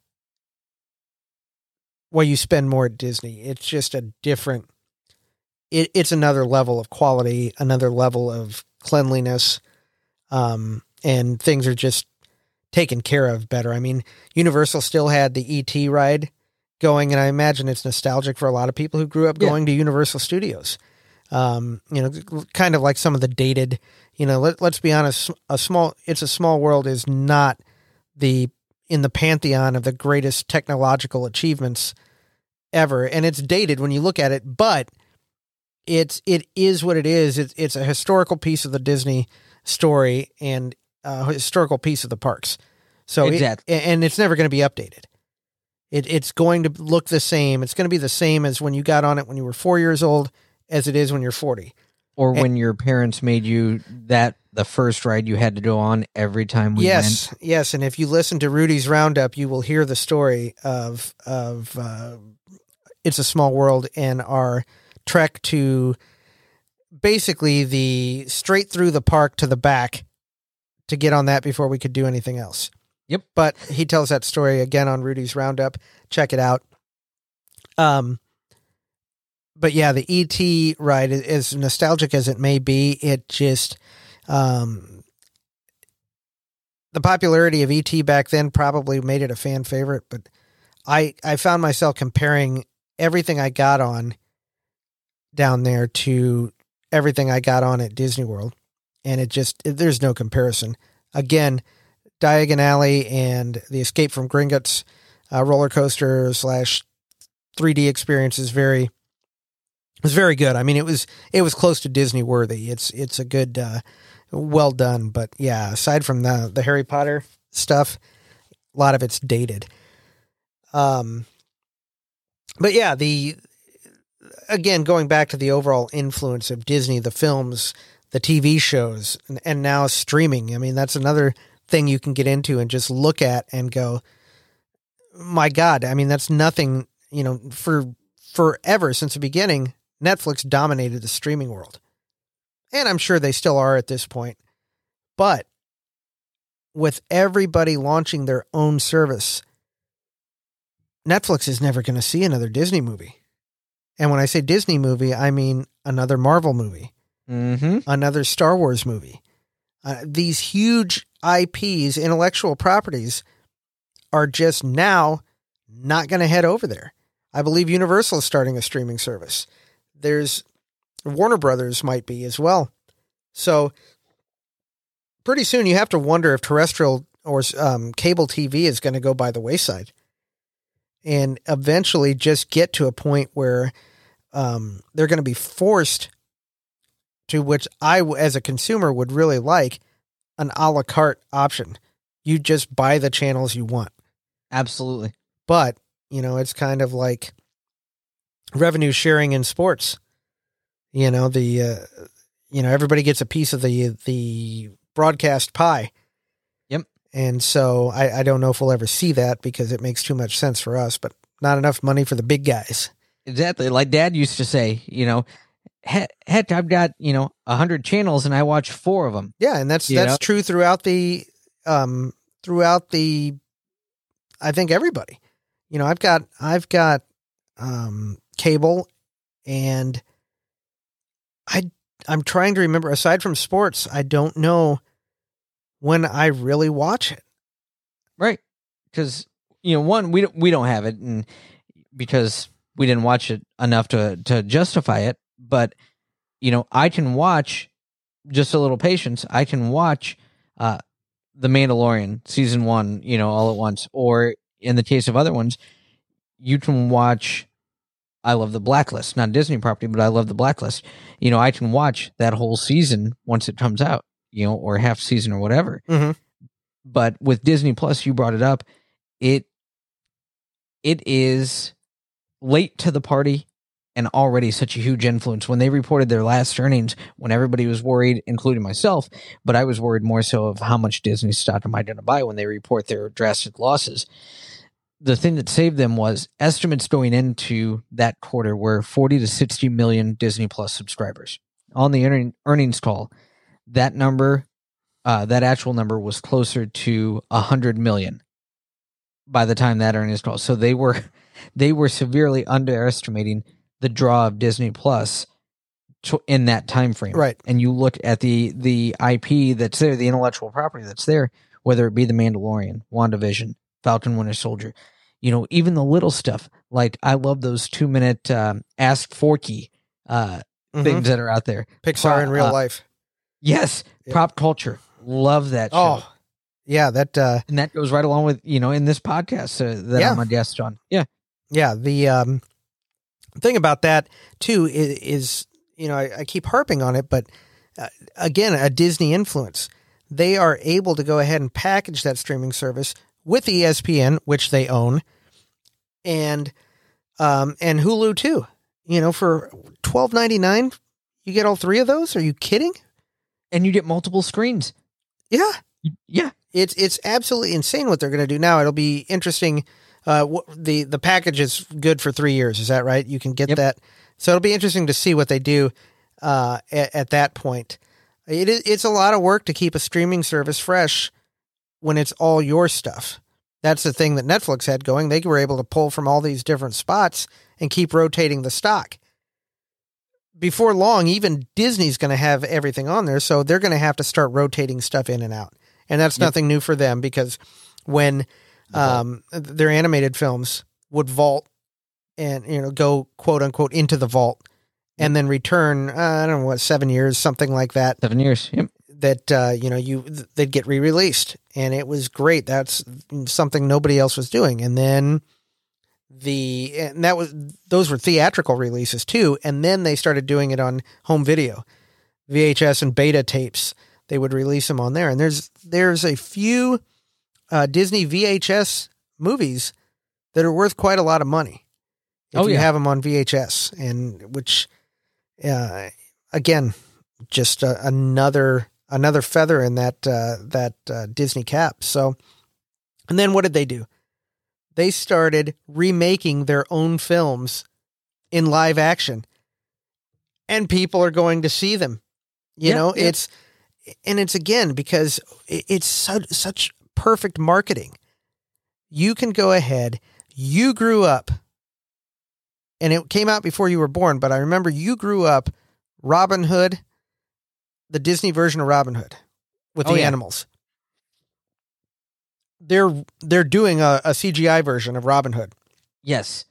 why you spend more at Disney. It's just a different. It, it's another level of quality, another level of cleanliness, um, and things are just taken care of better. I mean, Universal still had the ET ride going, and I imagine it's nostalgic for a lot of people who grew up Yeah. going to Universal Studios. Um, you know, kind of like some of the dated. You know, let, let's be honest. A small, it's a small world is not the in the pantheon of the greatest technological achievements ever, and it's dated when you look at it. But it's it is what it is. It's it's a historical piece of the Disney story and a historical piece of the parks. So it- Exactly. and it's never going to be updated. It it's going to look the same. It's going to be the same as when you got on it when you were four years old, as it is when you're forty. Or And- when your parents made you that the first ride you had to go on every time we yes, went. yes. And if you listen to Roody's Roundup, you will hear the story of of uh, it's a small world and our trek to basically the straight through the park to the back to get on that before we could do anything else. Yep. But he tells that story again on Roody's Roundup. Check it out. Um but yeah, the ET ride as nostalgic as it may be, it just um the popularity of ET back then probably made it a fan favorite, but I I found myself comparing everything I got on down there to everything I got on at Disney World, and it just there's no comparison. Again, Diagon Alley and the Escape from Gringotts uh, roller coaster slash 3D experience is very was very good. I mean, it was it was close to Disney worthy. It's it's a good, uh, well done. But yeah, aside from the the Harry Potter stuff, a lot of it's dated. Um, but yeah, the again going back to the overall influence of Disney, the films, the TV shows, and, and now streaming. I mean, that's another thing you can get into and just look at and go, my God! I mean, that's nothing. You know, for forever since the beginning, Netflix dominated the streaming world. And I'm sure they still are at this point. But with everybody launching their own service, Netflix is never going to see another Disney movie. And when I say Disney movie, I mean another Marvel movie, Mm-hmm. another Star Wars movie. Uh, these huge IPs, intellectual properties, are just now not going to head over there. I believe Universal is starting a streaming service. There's Warner Brothers might be as well. So pretty soon you have to wonder if terrestrial or um, cable TV is going to go by the wayside, and eventually just get to a point where um, they're going to be forced to which I, as a consumer, would really like an a la carte option. You just buy the channels you want Absolutely. but you know it's kind of like revenue sharing in sports you know the uh, you know everybody gets a piece of the the broadcast pie Yep. and so I, I don't know if we'll ever see that because it makes too much sense for us but not enough money for the big guys Exactly. Like dad used to say, you know, heck, I've got, you know, a hundred channels and I watch four of them. yeah and that's that's know? true throughout the um throughout the i think everybody you know i've got i've got um cable and i i'm trying to remember aside from sports i don't know when i really watch it Right. Because, you know, one, we don't, we don't have it and because we didn't watch it enough to, to justify it. But, you know, I can watch just a little patience. I can watch, uh, The Mandalorian season one, you know, all at once. Or in the case of other ones, you can watch I love the Blacklist, not Disney property, but I love the Blacklist. You know, I can watch that whole season once it comes out, you know, or half season or whatever. Mhm. But with Disney Plus, you brought it up. It it is late to the party and already such a huge influence. When they reported their last earnings, when everybody was worried, including myself, but I was worried more so of how much Disney stock am I going to buy when they report their drastic losses. The thing that saved them was estimates going into that quarter were 40 to 60 million Disney Plus subscribers. On the earning, earnings call, that number, uh, that actual number was closer to 100 million by the time that earnings call. So they were they were severely underestimating the draw of Disney Plus in that time frame. Right. And you look at the the IP that's there, the intellectual property that's there, whether it be the Mandalorian, WandaVision, Falcon Winter Soldier, you know, even the little stuff. Like I love those two minute um, Ask Forky uh, Mhm. things that are out there. Pixar in real uh, life. Yes, Yep. pop culture. Love that show. Oh, yeah, that uh, And that goes right along with, you know, in this podcast uh, that Yeah. I'm a guest on. Yeah. yeah. The um, thing about that too is, is you know I, I keep harping on it, but uh, again, a Disney influence. They are able to go ahead and package that streaming service with ESPN, which they own, and um, and Hulu too. You know, for twelve ninety nine, you get all three of those. Are you kidding? And you get multiple screens. Yeah, Yeah. it's it's absolutely insane what they're going to do now. It'll be interesting. Uh, the the package is good for three years. Is that right? You can get Yep. that. So it'll be interesting to see what they do uh, at, at that point. It is it's a lot of work to keep a streaming service fresh when it's all your stuff. That's the thing that Netflix had going. They were able to pull from all these different spots and keep rotating the stock. Before long, even Disney's going to have everything on there, so they're going to have to start rotating stuff in and out and that's Yep. nothing new for them because when um, their animated films would vault and you know go quote unquote into the vault and then return uh, I don't know what seven years something like that. Seven years. Yep. that uh, you know you they'd get re-released. And it was great. That's something nobody else was doing. And then the and that was those were theatrical releases too. And then they started doing it on home video. VHS and beta tapes they would release them on there. And there's there's a few uh, Disney VHS movies that are worth quite a lot of money if Oh, you have them on VHS and which uh, again just uh, another another feather in that uh, that uh, Disney cap. So, and then what did they do? They started remaking their own films in live action, and people are going to see them. You Yeah, know, yeah. it's and it's again because it's such such perfect marketing. You can go ahead. You grew up, and it came out before you were born. But I remember you grew up. Robin Hood, the Disney version of Robin Hood with Oh, the yeah. animals. They're they're doing a, a CGI version of Robin Hood. Yes.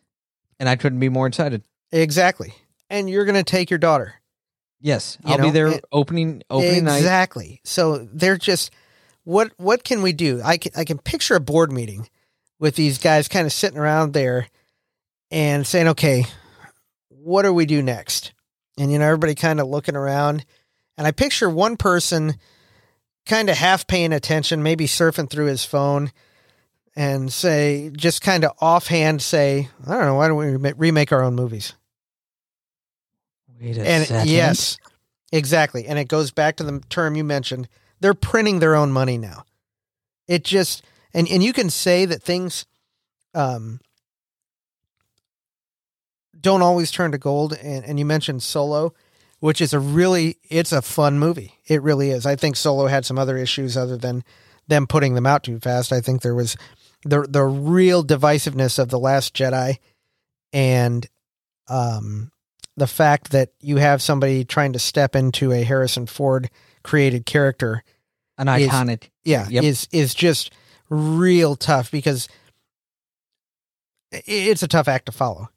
And I couldn't be more excited. Exactly. And you're going to take your daughter. Yes. I'll know, be there it- opening opening night. exactly. So they're just what what can we do? I can I can picture a board meeting with these guys kind of sitting around there and saying, "Okay, what do we do next?" And you know, everybody kind of looking around, and I picture one person kind of half paying attention, maybe surfing through his phone, and say, just kind of offhand say, "I don't know, why don't we remake our own movies?" Wait a and second. yes exactly and it goes back to the term you mentioned they're printing their own money now. It just and and you can say that things um don't always turn to gold. And, and you mentioned solo which is a really it's a fun movie. It really is. I think solo had some other issues other than them putting them out too fast. I think there was the the real divisiveness of the last jedi and um the fact that you have somebody trying to step into a Harrison Ford created character, An is- iconic. yeah, Yep. is is just real tough because it's a tough act to follow.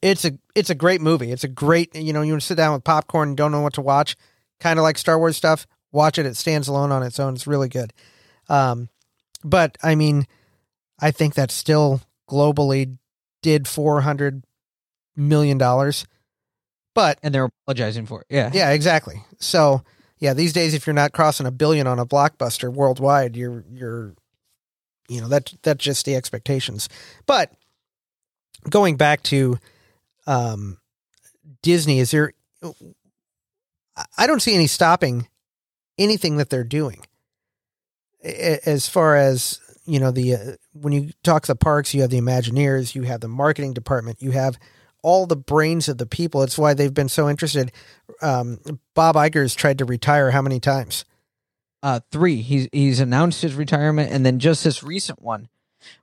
It's a it's a great movie. It's a great you know you sit down with popcorn and don't know what to watch, kind of like Star Wars stuff. Watch it. It stands alone on its own. It's really good. Um, but I mean, I think that still globally did four hundred million dollars. But and they're apologizing for it. Yeah. yeah, exactly. So yeah, these days if you're not crossing a billion on a blockbuster worldwide, you're you're you know that that's just the expectations. But going back to um, Disney, is there? I- don't see any stopping anything that they're doing. As far as you know, the uh, when you talk to the parks, you have the Imagineers, you have the marketing department, you have all the brains of the people. It's why they've been so interested. Um, Bob Iger's tried to retire how many times? Uh, three. He's he's announced his retirement, and then just this recent one,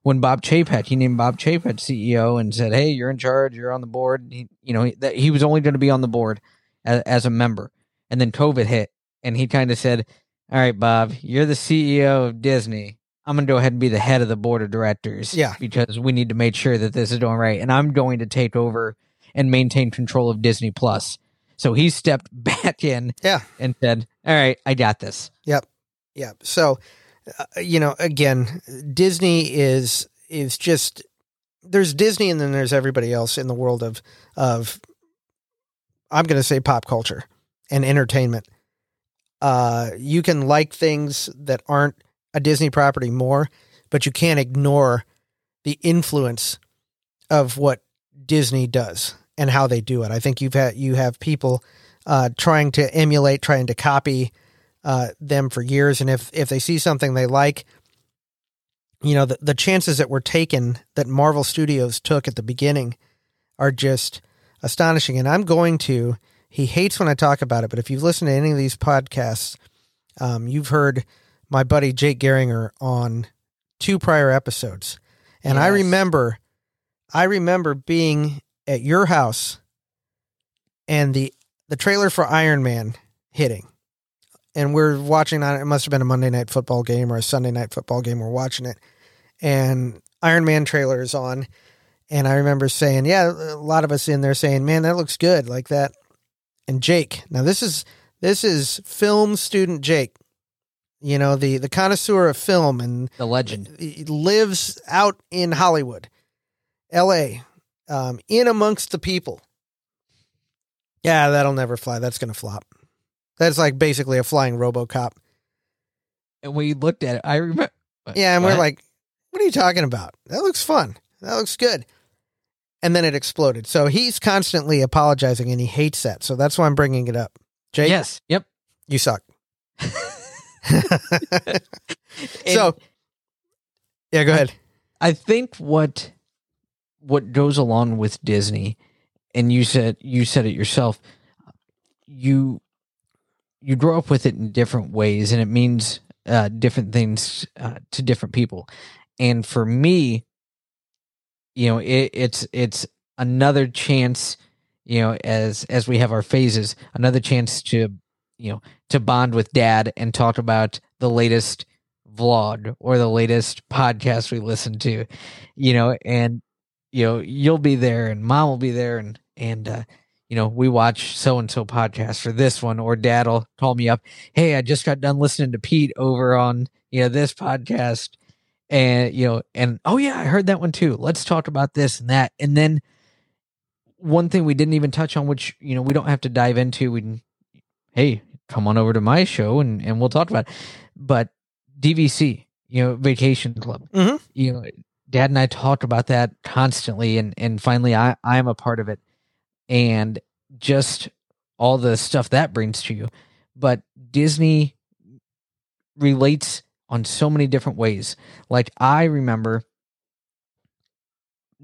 when Bob Chapek, he named Bob Chapek CEO and said, "Hey, you're in charge. You're on the board." He, you know, he, that he was only going to be on the board as, as a member, and then COVID hit, and he kind of said, "All right, Bob, you're the CEO of Disney. I'm going to go ahead and be the head of the board of directors. Yeah. Because we need to make sure that this is doing right. And I'm going to take over and maintain control of Disney Plus. So he stepped back in Yeah. and said, All right, I got this. Yep. Yep. So, uh, you know, again, Disney is is just there's Disney and then there's everybody else in the world of of I'm going to say pop culture and entertainment. Uh you can like things that aren't a Disney property more, but you can't ignore the influence of what Disney does and how they do it. I think you've had you have people uh, trying to emulate, trying to copy uh, them for years, and if if they see something they like, you know, the, the chances that were taken that Marvel Studios took at the beginning are just astonishing. And I'm going to. He hates when I talk about it, but if you've listened to any of these podcasts, um, you've heard my buddy Jake Geringer on two prior episodes, and I remember, I remember being at your house, and the the trailer for Iron Man hitting, and we're watching on. It must have been a Monday night football game or a Sunday night football game. We're watching it, and Iron Man trailer is on, and I remember saying, "Yeah, a lot of us in there saying, man, that looks good, like that." And Jake, now this is this is film student Jake, you know the the connoisseur of film and The legend. lives out in Hollywood, L.A., um, in amongst the people. Yeah, that'll never fly. That's gonna flop. That's like basically a flying RoboCop. And we looked at it. I remember. Yeah, and we're like, "What are you talking about? That looks fun. That looks good." And then it exploded. So he's constantly apologizing, and he hates that. So that's why I'm bringing it up. Jake, Yes. Yep. you suck. So, yeah, go ahead. I think what what goes along with Disney, and you said you said it yourself, you you grow up with it in different ways, and it means uh, different things uh, to different people. And for me, you know, it, it's it's another chance, you know, as as we have our phases, another chance to you know to bond with dad and talk about the latest vlog or the latest podcast we listen to you know and you know you'll be there and mom will be there and and uh you know we watch so and so podcast for this one or dad'll call me up hey i just got done listening to pete over on you know this podcast. And you know and oh yeah i heard that one too. Let's talk about this and that. And then one thing we didn't even touch on which you know we don't have to dive into we hey come on over to my show and and we'll talk about it. But dvc you know vacation club. Mhm. you know dad and i talk about that constantly and and finally i i'm a part of it. And just all the stuff that brings to you. But disney relates on so many different ways. Like i remember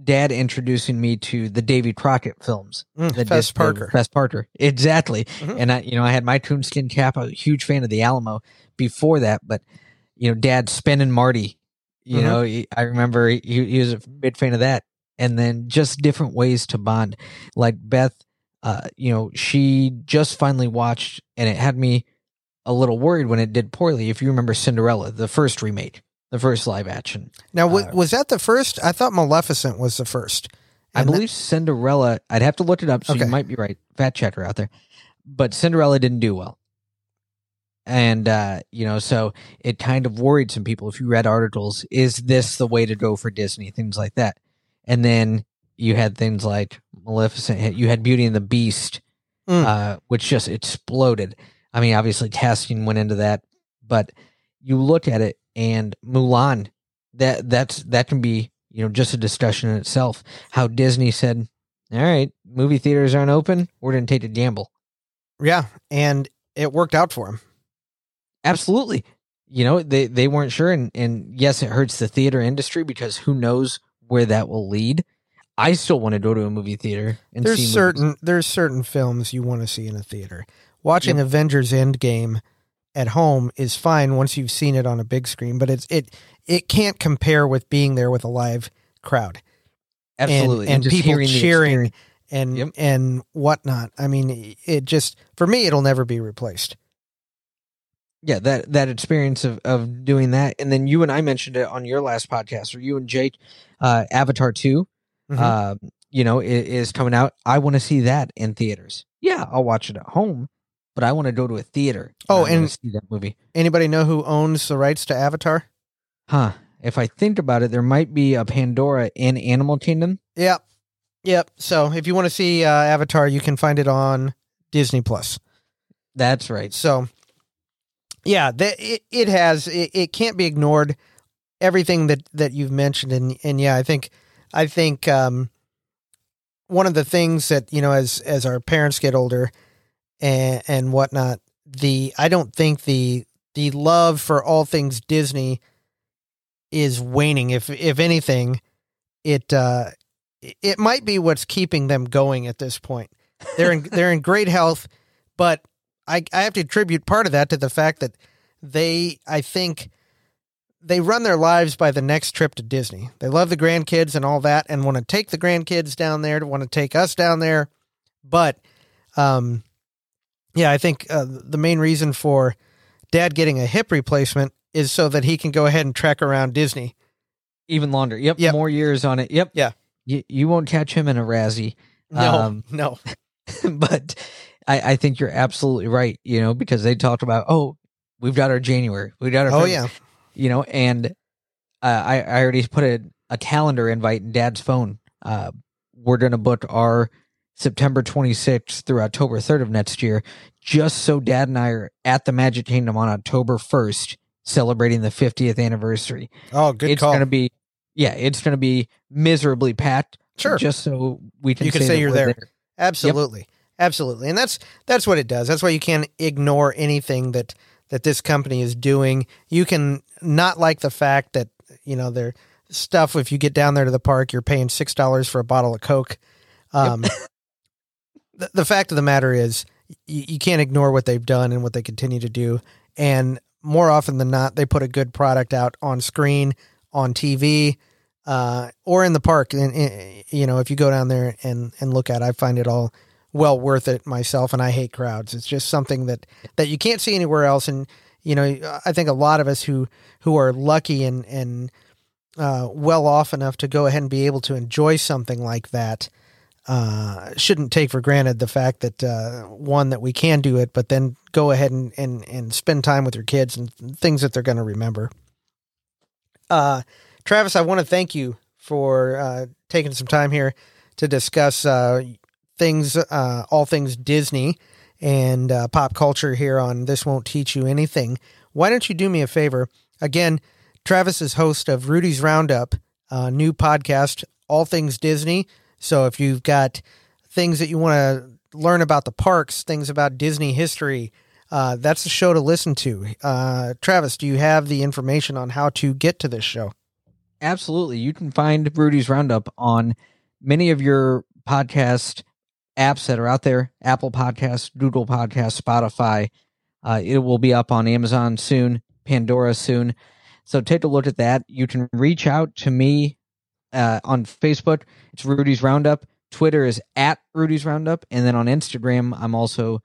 dad introducing me to the davy crockett films Mm, the Fess Parker. Fess Parker. Exactly. Mhm. And I, you know, I had my coonskin cap. I was a huge fan of the Alamo before that, but you know, Dad Spin and Marty. You Mhm. know, he, I remember he, he was a big fan of that. And then just different ways to bond. Like Beth, uh, you know, she just finally watched, and it had me a little worried when it did poorly. If you remember Cinderella, the first remake, the first live action, Now, w- Uh, was that the first? I thought Maleficent was the first. I And that- believe Cinderella. I'd have to look it up, so Okay. you might be right. Fat checker out there, but Cinderella didn't do well, and uh, you know, so it kind of worried some people. If you read articles, is this the way to go for Disney? Things like that, and then you had things like Maleficent. You had Beauty and the Beast, Mm. uh, which just exploded. I mean, obviously, casting went into that, but you look at it and Mulan. That that's that can be you know just a discussion in itself. How Disney said, "All right, movie theaters aren't open. We're going to take a gamble." Yeah, and it worked out for him. Absolutely. You know, they they weren't sure and and yes, it hurts the theater industry because who knows where that will lead. I still want to go to a movie theater and There's see movies. certain there's certain films you want to see in a theater. Watching Avengers Endgame at home is fine once you've seen it on a big screen, but it's it it can't compare with being there with a live crowd and- Absolutely. and, just people hearing cheering and Yep. and whatnot. I mean, it just for me it'll never be replaced. yeah, that that experience of of doing that, and then you and I mentioned it on your last podcast, or you and Jake, uh, Avatar 2 Mhm. uh, you know, is, is coming out. I want to see that in theaters. Yeah, I'll watch it at home, but I want to go to a theater. Oh, wanna and- see that movie. Anybody know who owns the rights to Avatar? Huh. If I think about it, there might be a Pandora in Animal Kingdom. Yep. Yep. So if you want to see uh, Avatar, you can find it on Disney Plus. That's right. So yeah, that it, it has it, it can't be ignored. Everything that that you've mentioned and and yeah, I think I think um one of the things that you know as as our parents get older and and whatnot, the I don't think the the love for all things Disney is waning. If if anything, it uh it might be what's keeping them going at this point. They're in they're in great health, but I I have to attribute part of that to the fact that they I think they run their lives by the next trip to Disney. They love the grandkids and all that and want to take the grandkids down there, to want to take us down there. But um yeah, I think uh, the main reason for dad getting a hip replacement is so that he can go ahead and trek around Disney. Even longer. Yep. Yep. More years on it. Yep. Yeah. You, you won't catch him in a Razzie. No, Um, no. but I, I think you're absolutely right, you know, because they talked about, oh, we've got our January. We've got our Oh February," yeah. you know, and uh, I, I already put a, a calendar invite in dad's phone. Uh, we're going to book our September 26th through October 3rd of next year, just so dad and I are at the Magic Kingdom on October 1st, celebrating the 50th anniversary. Oh, good it's call. going to be, yeah, it's going to be miserably packed. Sure. Just so we can You can say, say you're we're there. Absolutely. Absolutely. And that's that's what it does. That's why you can't ignore anything that that this company is doing. You can not like the fact that, you know, their stuff if you get down there to the park, you're paying $6 for a bottle of Coke. Um the, the fact of the matter is you, you can't ignore what they've done and what they continue to do and more often than not they put a good product out on screen, on TV, uh, or in the park. And, and, you know, if you go down there and, and look at it, I find it all well worth it myself. And I hate crowds. It's just something that, that you can't see anywhere else. And, you know, I think a lot of us who, who are lucky and, and, uh, well off enough to go ahead and be able to enjoy something like that, uh, shouldn't take for granted the fact that, uh, one, that we can do it, but then go ahead and, and, and spend time with your kids and things that they're going to remember. Uh, Travis, I want to thank you for uh, taking some time here to discuss uh, things, uh, all things Disney and uh, pop culture here on This Won't Teach You Anything. Why don't you do me a favor? Again, Travis is host of Roody's Roundup, a new podcast, all things Disney. So if you've got things that you want to learn about the parks, things about Disney history, uh, that's the show to listen to. Uh, Travis, do you have the information on how to get to this show? Absolutely. You can find Roody's Roundup on many of your podcast apps that are out there Apple Podcasts, Google Podcasts, Spotify. Uh, it will be up on Amazon soon, Pandora soon. So take a look at that. You can reach out to me uh, on Facebook. It's Roody's Roundup. Twitter is at Roody's Roundup. And then on Instagram, I'm also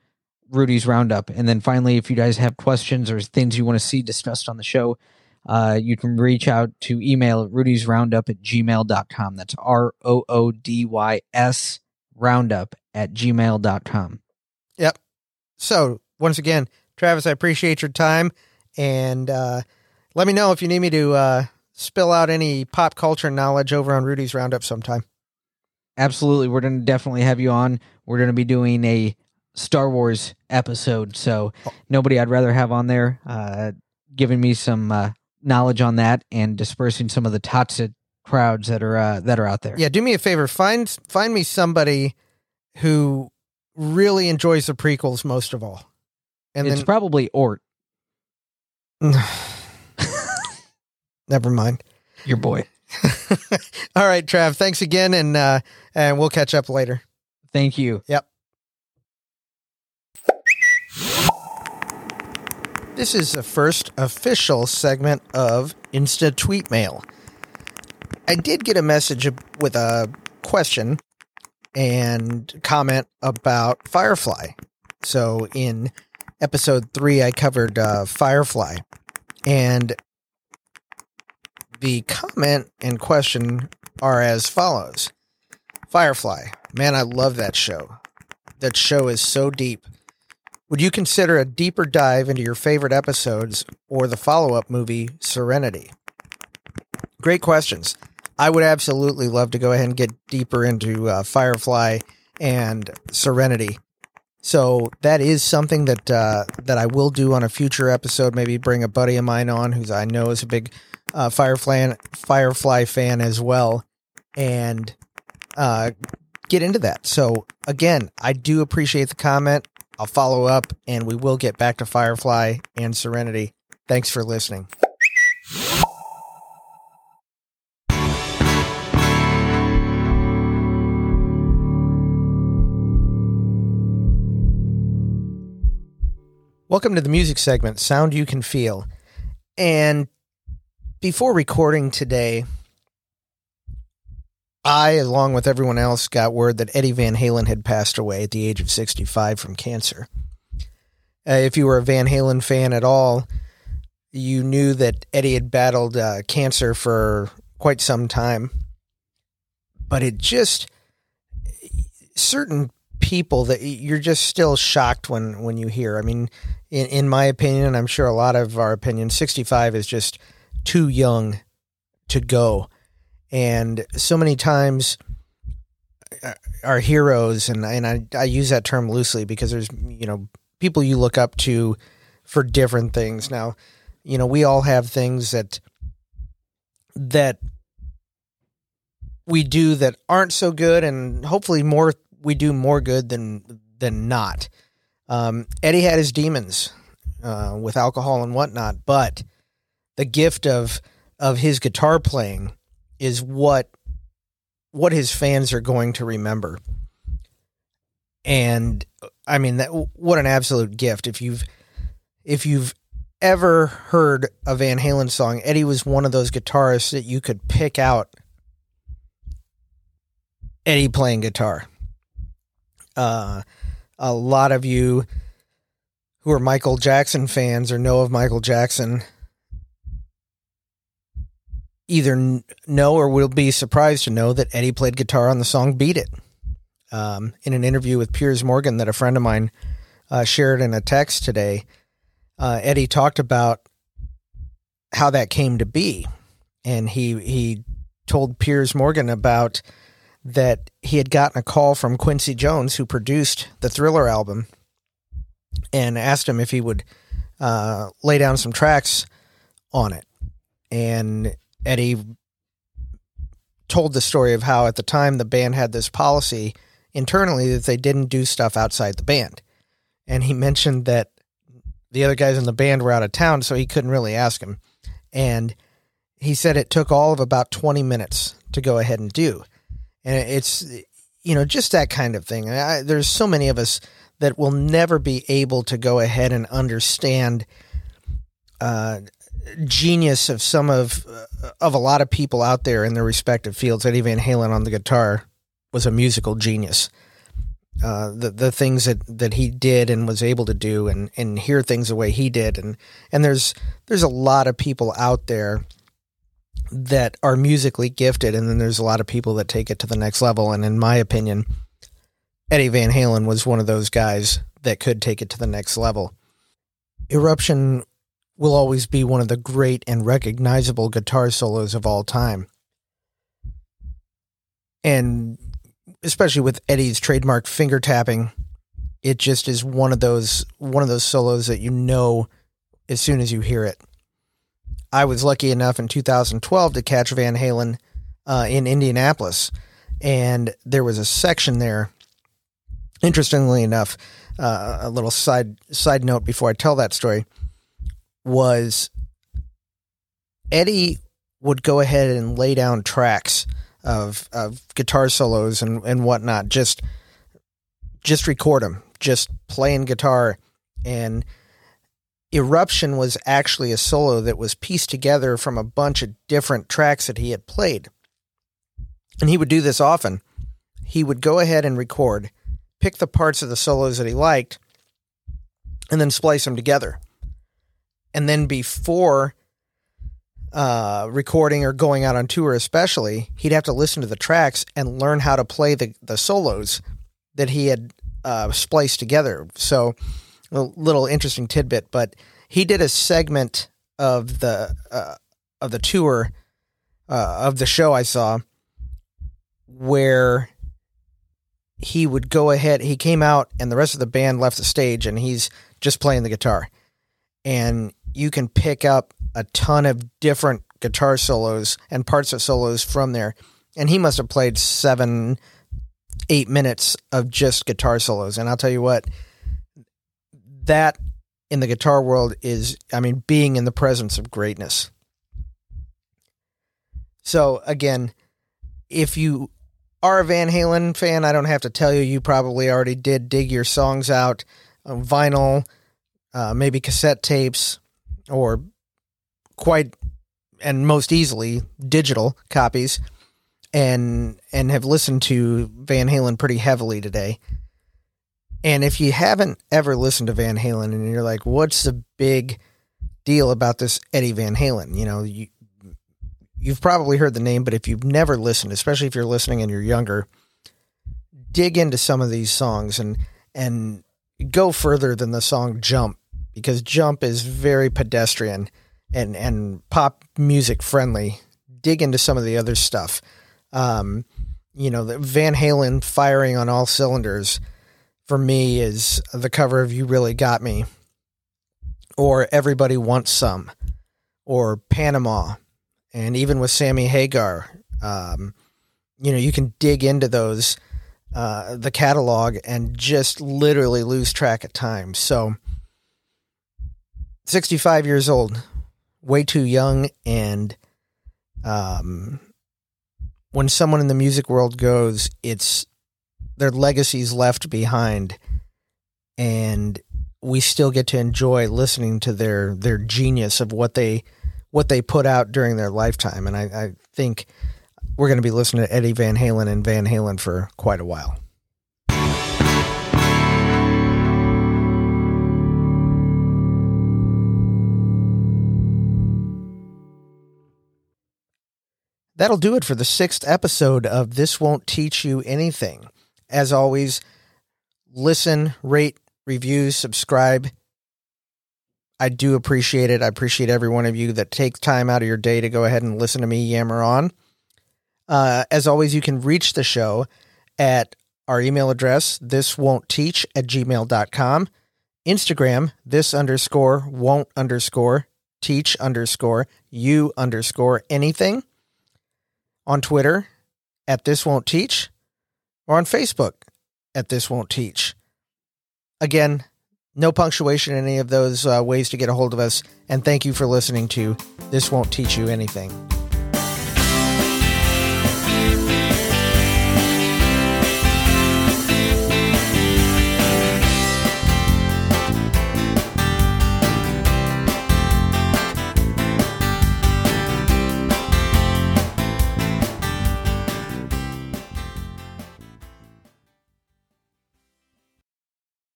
Roody's Roundup. And then finally, if you guys have questions or things you want to see discussed on the show, uh, you can reach out to email at Roody's Roundup at gmail.com. That's R O O D Y S roundup at gmail.com. Yep. So, once again, Travis, I appreciate your time. And uh, let me know if you need me to uh, spill out any pop culture knowledge over on Roody's Roundup sometime. Absolutely. We're going to definitely have you on. We're going to be doing a Star Wars episode. So, nobody I'd rather have on there uh, giving me some uh, knowledge on that and dispersing some of the toxic crowds that are uh, that are out there. Yeah, do me a favor. Find find me somebody who really enjoys the prequels most of all. And it's probably Ort, then never mind. your boy. all right, Trav. Thanks again, and uh, and we'll catch up later. Thank you. Yep. This is the first official segment of Insta Tweet Mail. I did get a message with a question and comment about Firefly. So in episode three, I covered uh, Firefly, and the comment and question are as follows Firefly, man, I love that show. That show is so deep. Would you consider a deeper dive into your favorite episodes or the follow up movie, Serenity? Great questions. I would absolutely love to go ahead and get deeper into uh, Firefly and Serenity. So that is something that uh, that I will do on a future episode. Maybe bring a buddy of mine on who's I know is a big uh, Firefly Firefly fan as well, and uh, get into that. So again, I do appreciate the comment. I'll follow up, and we will get back to Firefly and Serenity. Thanks for listening. Welcome to the music segment, Sound You Can Feel. And before recording today, I, along with everyone else, got word that Eddie Van Halen had passed away at the age of 65 from cancer. Uh, if you were a Van Halen fan at all, you knew that Eddie had battled uh, cancer for quite some time. But it just, certain people that you're just still shocked when, when you hear. I mean, in, in my opinion, and I'm sure a lot of our opinion, 65 is just too young to go. And so many times uh, our heroes, and, and I, I use that term loosely because there's, you know, people you look up to for different things. Now, you know, we all have things that, that we do that aren't so good and hopefully more, we do more good than, than not. Um, Eddie had his demons uh, with alcohol and whatnot, but the gift of of his guitar playing is what what his fans are going to remember. And I mean that what an absolute gift if you've if you've ever heard a Van Halen song, Eddie was one of those guitarists that you could pick out Eddie playing guitar. Uh, a lot of you who are Michael Jackson fans or know of Michael Jackson either know or will be surprised to know that Eddie played guitar on the song Beat It. Um, in an interview with Piers Morgan that a friend of mine uh, shared in a text today, uh, Eddie talked about how that came to be. And he, he told Piers Morgan about that he had gotten a call from Quincy Jones, who produced the Thriller album, and asked him if he would uh, lay down some tracks on it. And Eddie told the story of how at the time the band had this policy internally that they didn't do stuff outside the band. And he mentioned that the other guys in the band were out of town, so he couldn't really ask him. And he said it took all of about 20 minutes to go ahead and do. And it's, you know, just that kind of thing. I, there's so many of us that will never be able to go ahead and understand uh, genius of some of of a lot of people out there in their respective fields. Eddie Van Halen on the guitar was a musical genius. Uh, the the things that, that he did and was able to do and, and hear things the way he did and and there's there's a lot of people out there that are musically gifted and then there's a lot of people that take it to the next level and in my opinion Eddie Van Halen was one of those guys that could take it to the next level. Eruption will always be one of the great and recognizable guitar solos of all time. And especially with Eddie's trademark finger tapping, it just is one of those one of those solos that you know as soon as you hear it. I was lucky enough in 2012 to catch Van Halen uh, in Indianapolis, and there was a section there. Interestingly enough, uh, a little side side note before I tell that story was Eddie would go ahead and lay down tracks of of guitar solos and and whatnot. Just just record them, just playing guitar. And Eruption was actually a solo that was pieced together from a bunch of different tracks that he had played. And he would do this often. He would go ahead and record, pick the parts of the solos that he liked, and then splice them together. And then before uh, recording or going out on tour, especially, he'd have to listen to the tracks and learn how to play the, the solos that he had uh, spliced together. So, a little interesting tidbit, but he did a segment of the uh, of the tour uh, of the show I saw where he would go ahead. He came out, and the rest of the band left the stage, and he's just playing the guitar. And you can pick up a ton of different guitar solos and parts of solos from there. And he must have played seven, eight minutes of just guitar solos. And I'll tell you what, that in the guitar world is, I mean, being in the presence of greatness. So, again, if you are a Van Halen fan, I don't have to tell you, you probably already did dig your songs out on vinyl, uh, maybe cassette tapes, or quite and most easily digital copies and and have listened to Van Halen pretty heavily today. And if you haven't ever listened to Van Halen and you're like, what's the big deal about this Eddie Van Halen? You know, you you've probably heard the name, but if you've never listened, especially if you're listening and you're younger, dig into some of these songs and and go further than the song Jump because Jump is very pedestrian and and pop music friendly. Dig into some of the other stuff. Um, you know, Van Halen firing on all cylinders for me is the cover of You Really Got Me or Everybody Wants Some or Panama. And even with Sammy Hagar, um, you know, you can dig into those, uh, the catalog and just literally lose track of time. So, 65 years old, way too young. And um, when someone in the music world goes, it's their legacies left behind. And we still get to enjoy listening to their their genius of what they what they put out during their lifetime. And I, I think we're going to be listening to Eddie Van Halen and Van Halen for quite a while. That'll do it for the sixth episode of This Won't Teach You Anything. As always, listen, rate, review, subscribe. I do appreciate it. I appreciate every one of you that take time out of your day to go ahead and listen to me yammer on. Uh, as always, you can reach the show at our email address, this won't teach at gmail.com. Instagram, this underscore won't underscore teach underscore you underscore anything on Twitter at This Won't Teach or on Facebook at This Won't Teach. Again, no punctuation in any of those uh, ways to get a hold of us. And thank you for listening to This Won't Teach You Anything.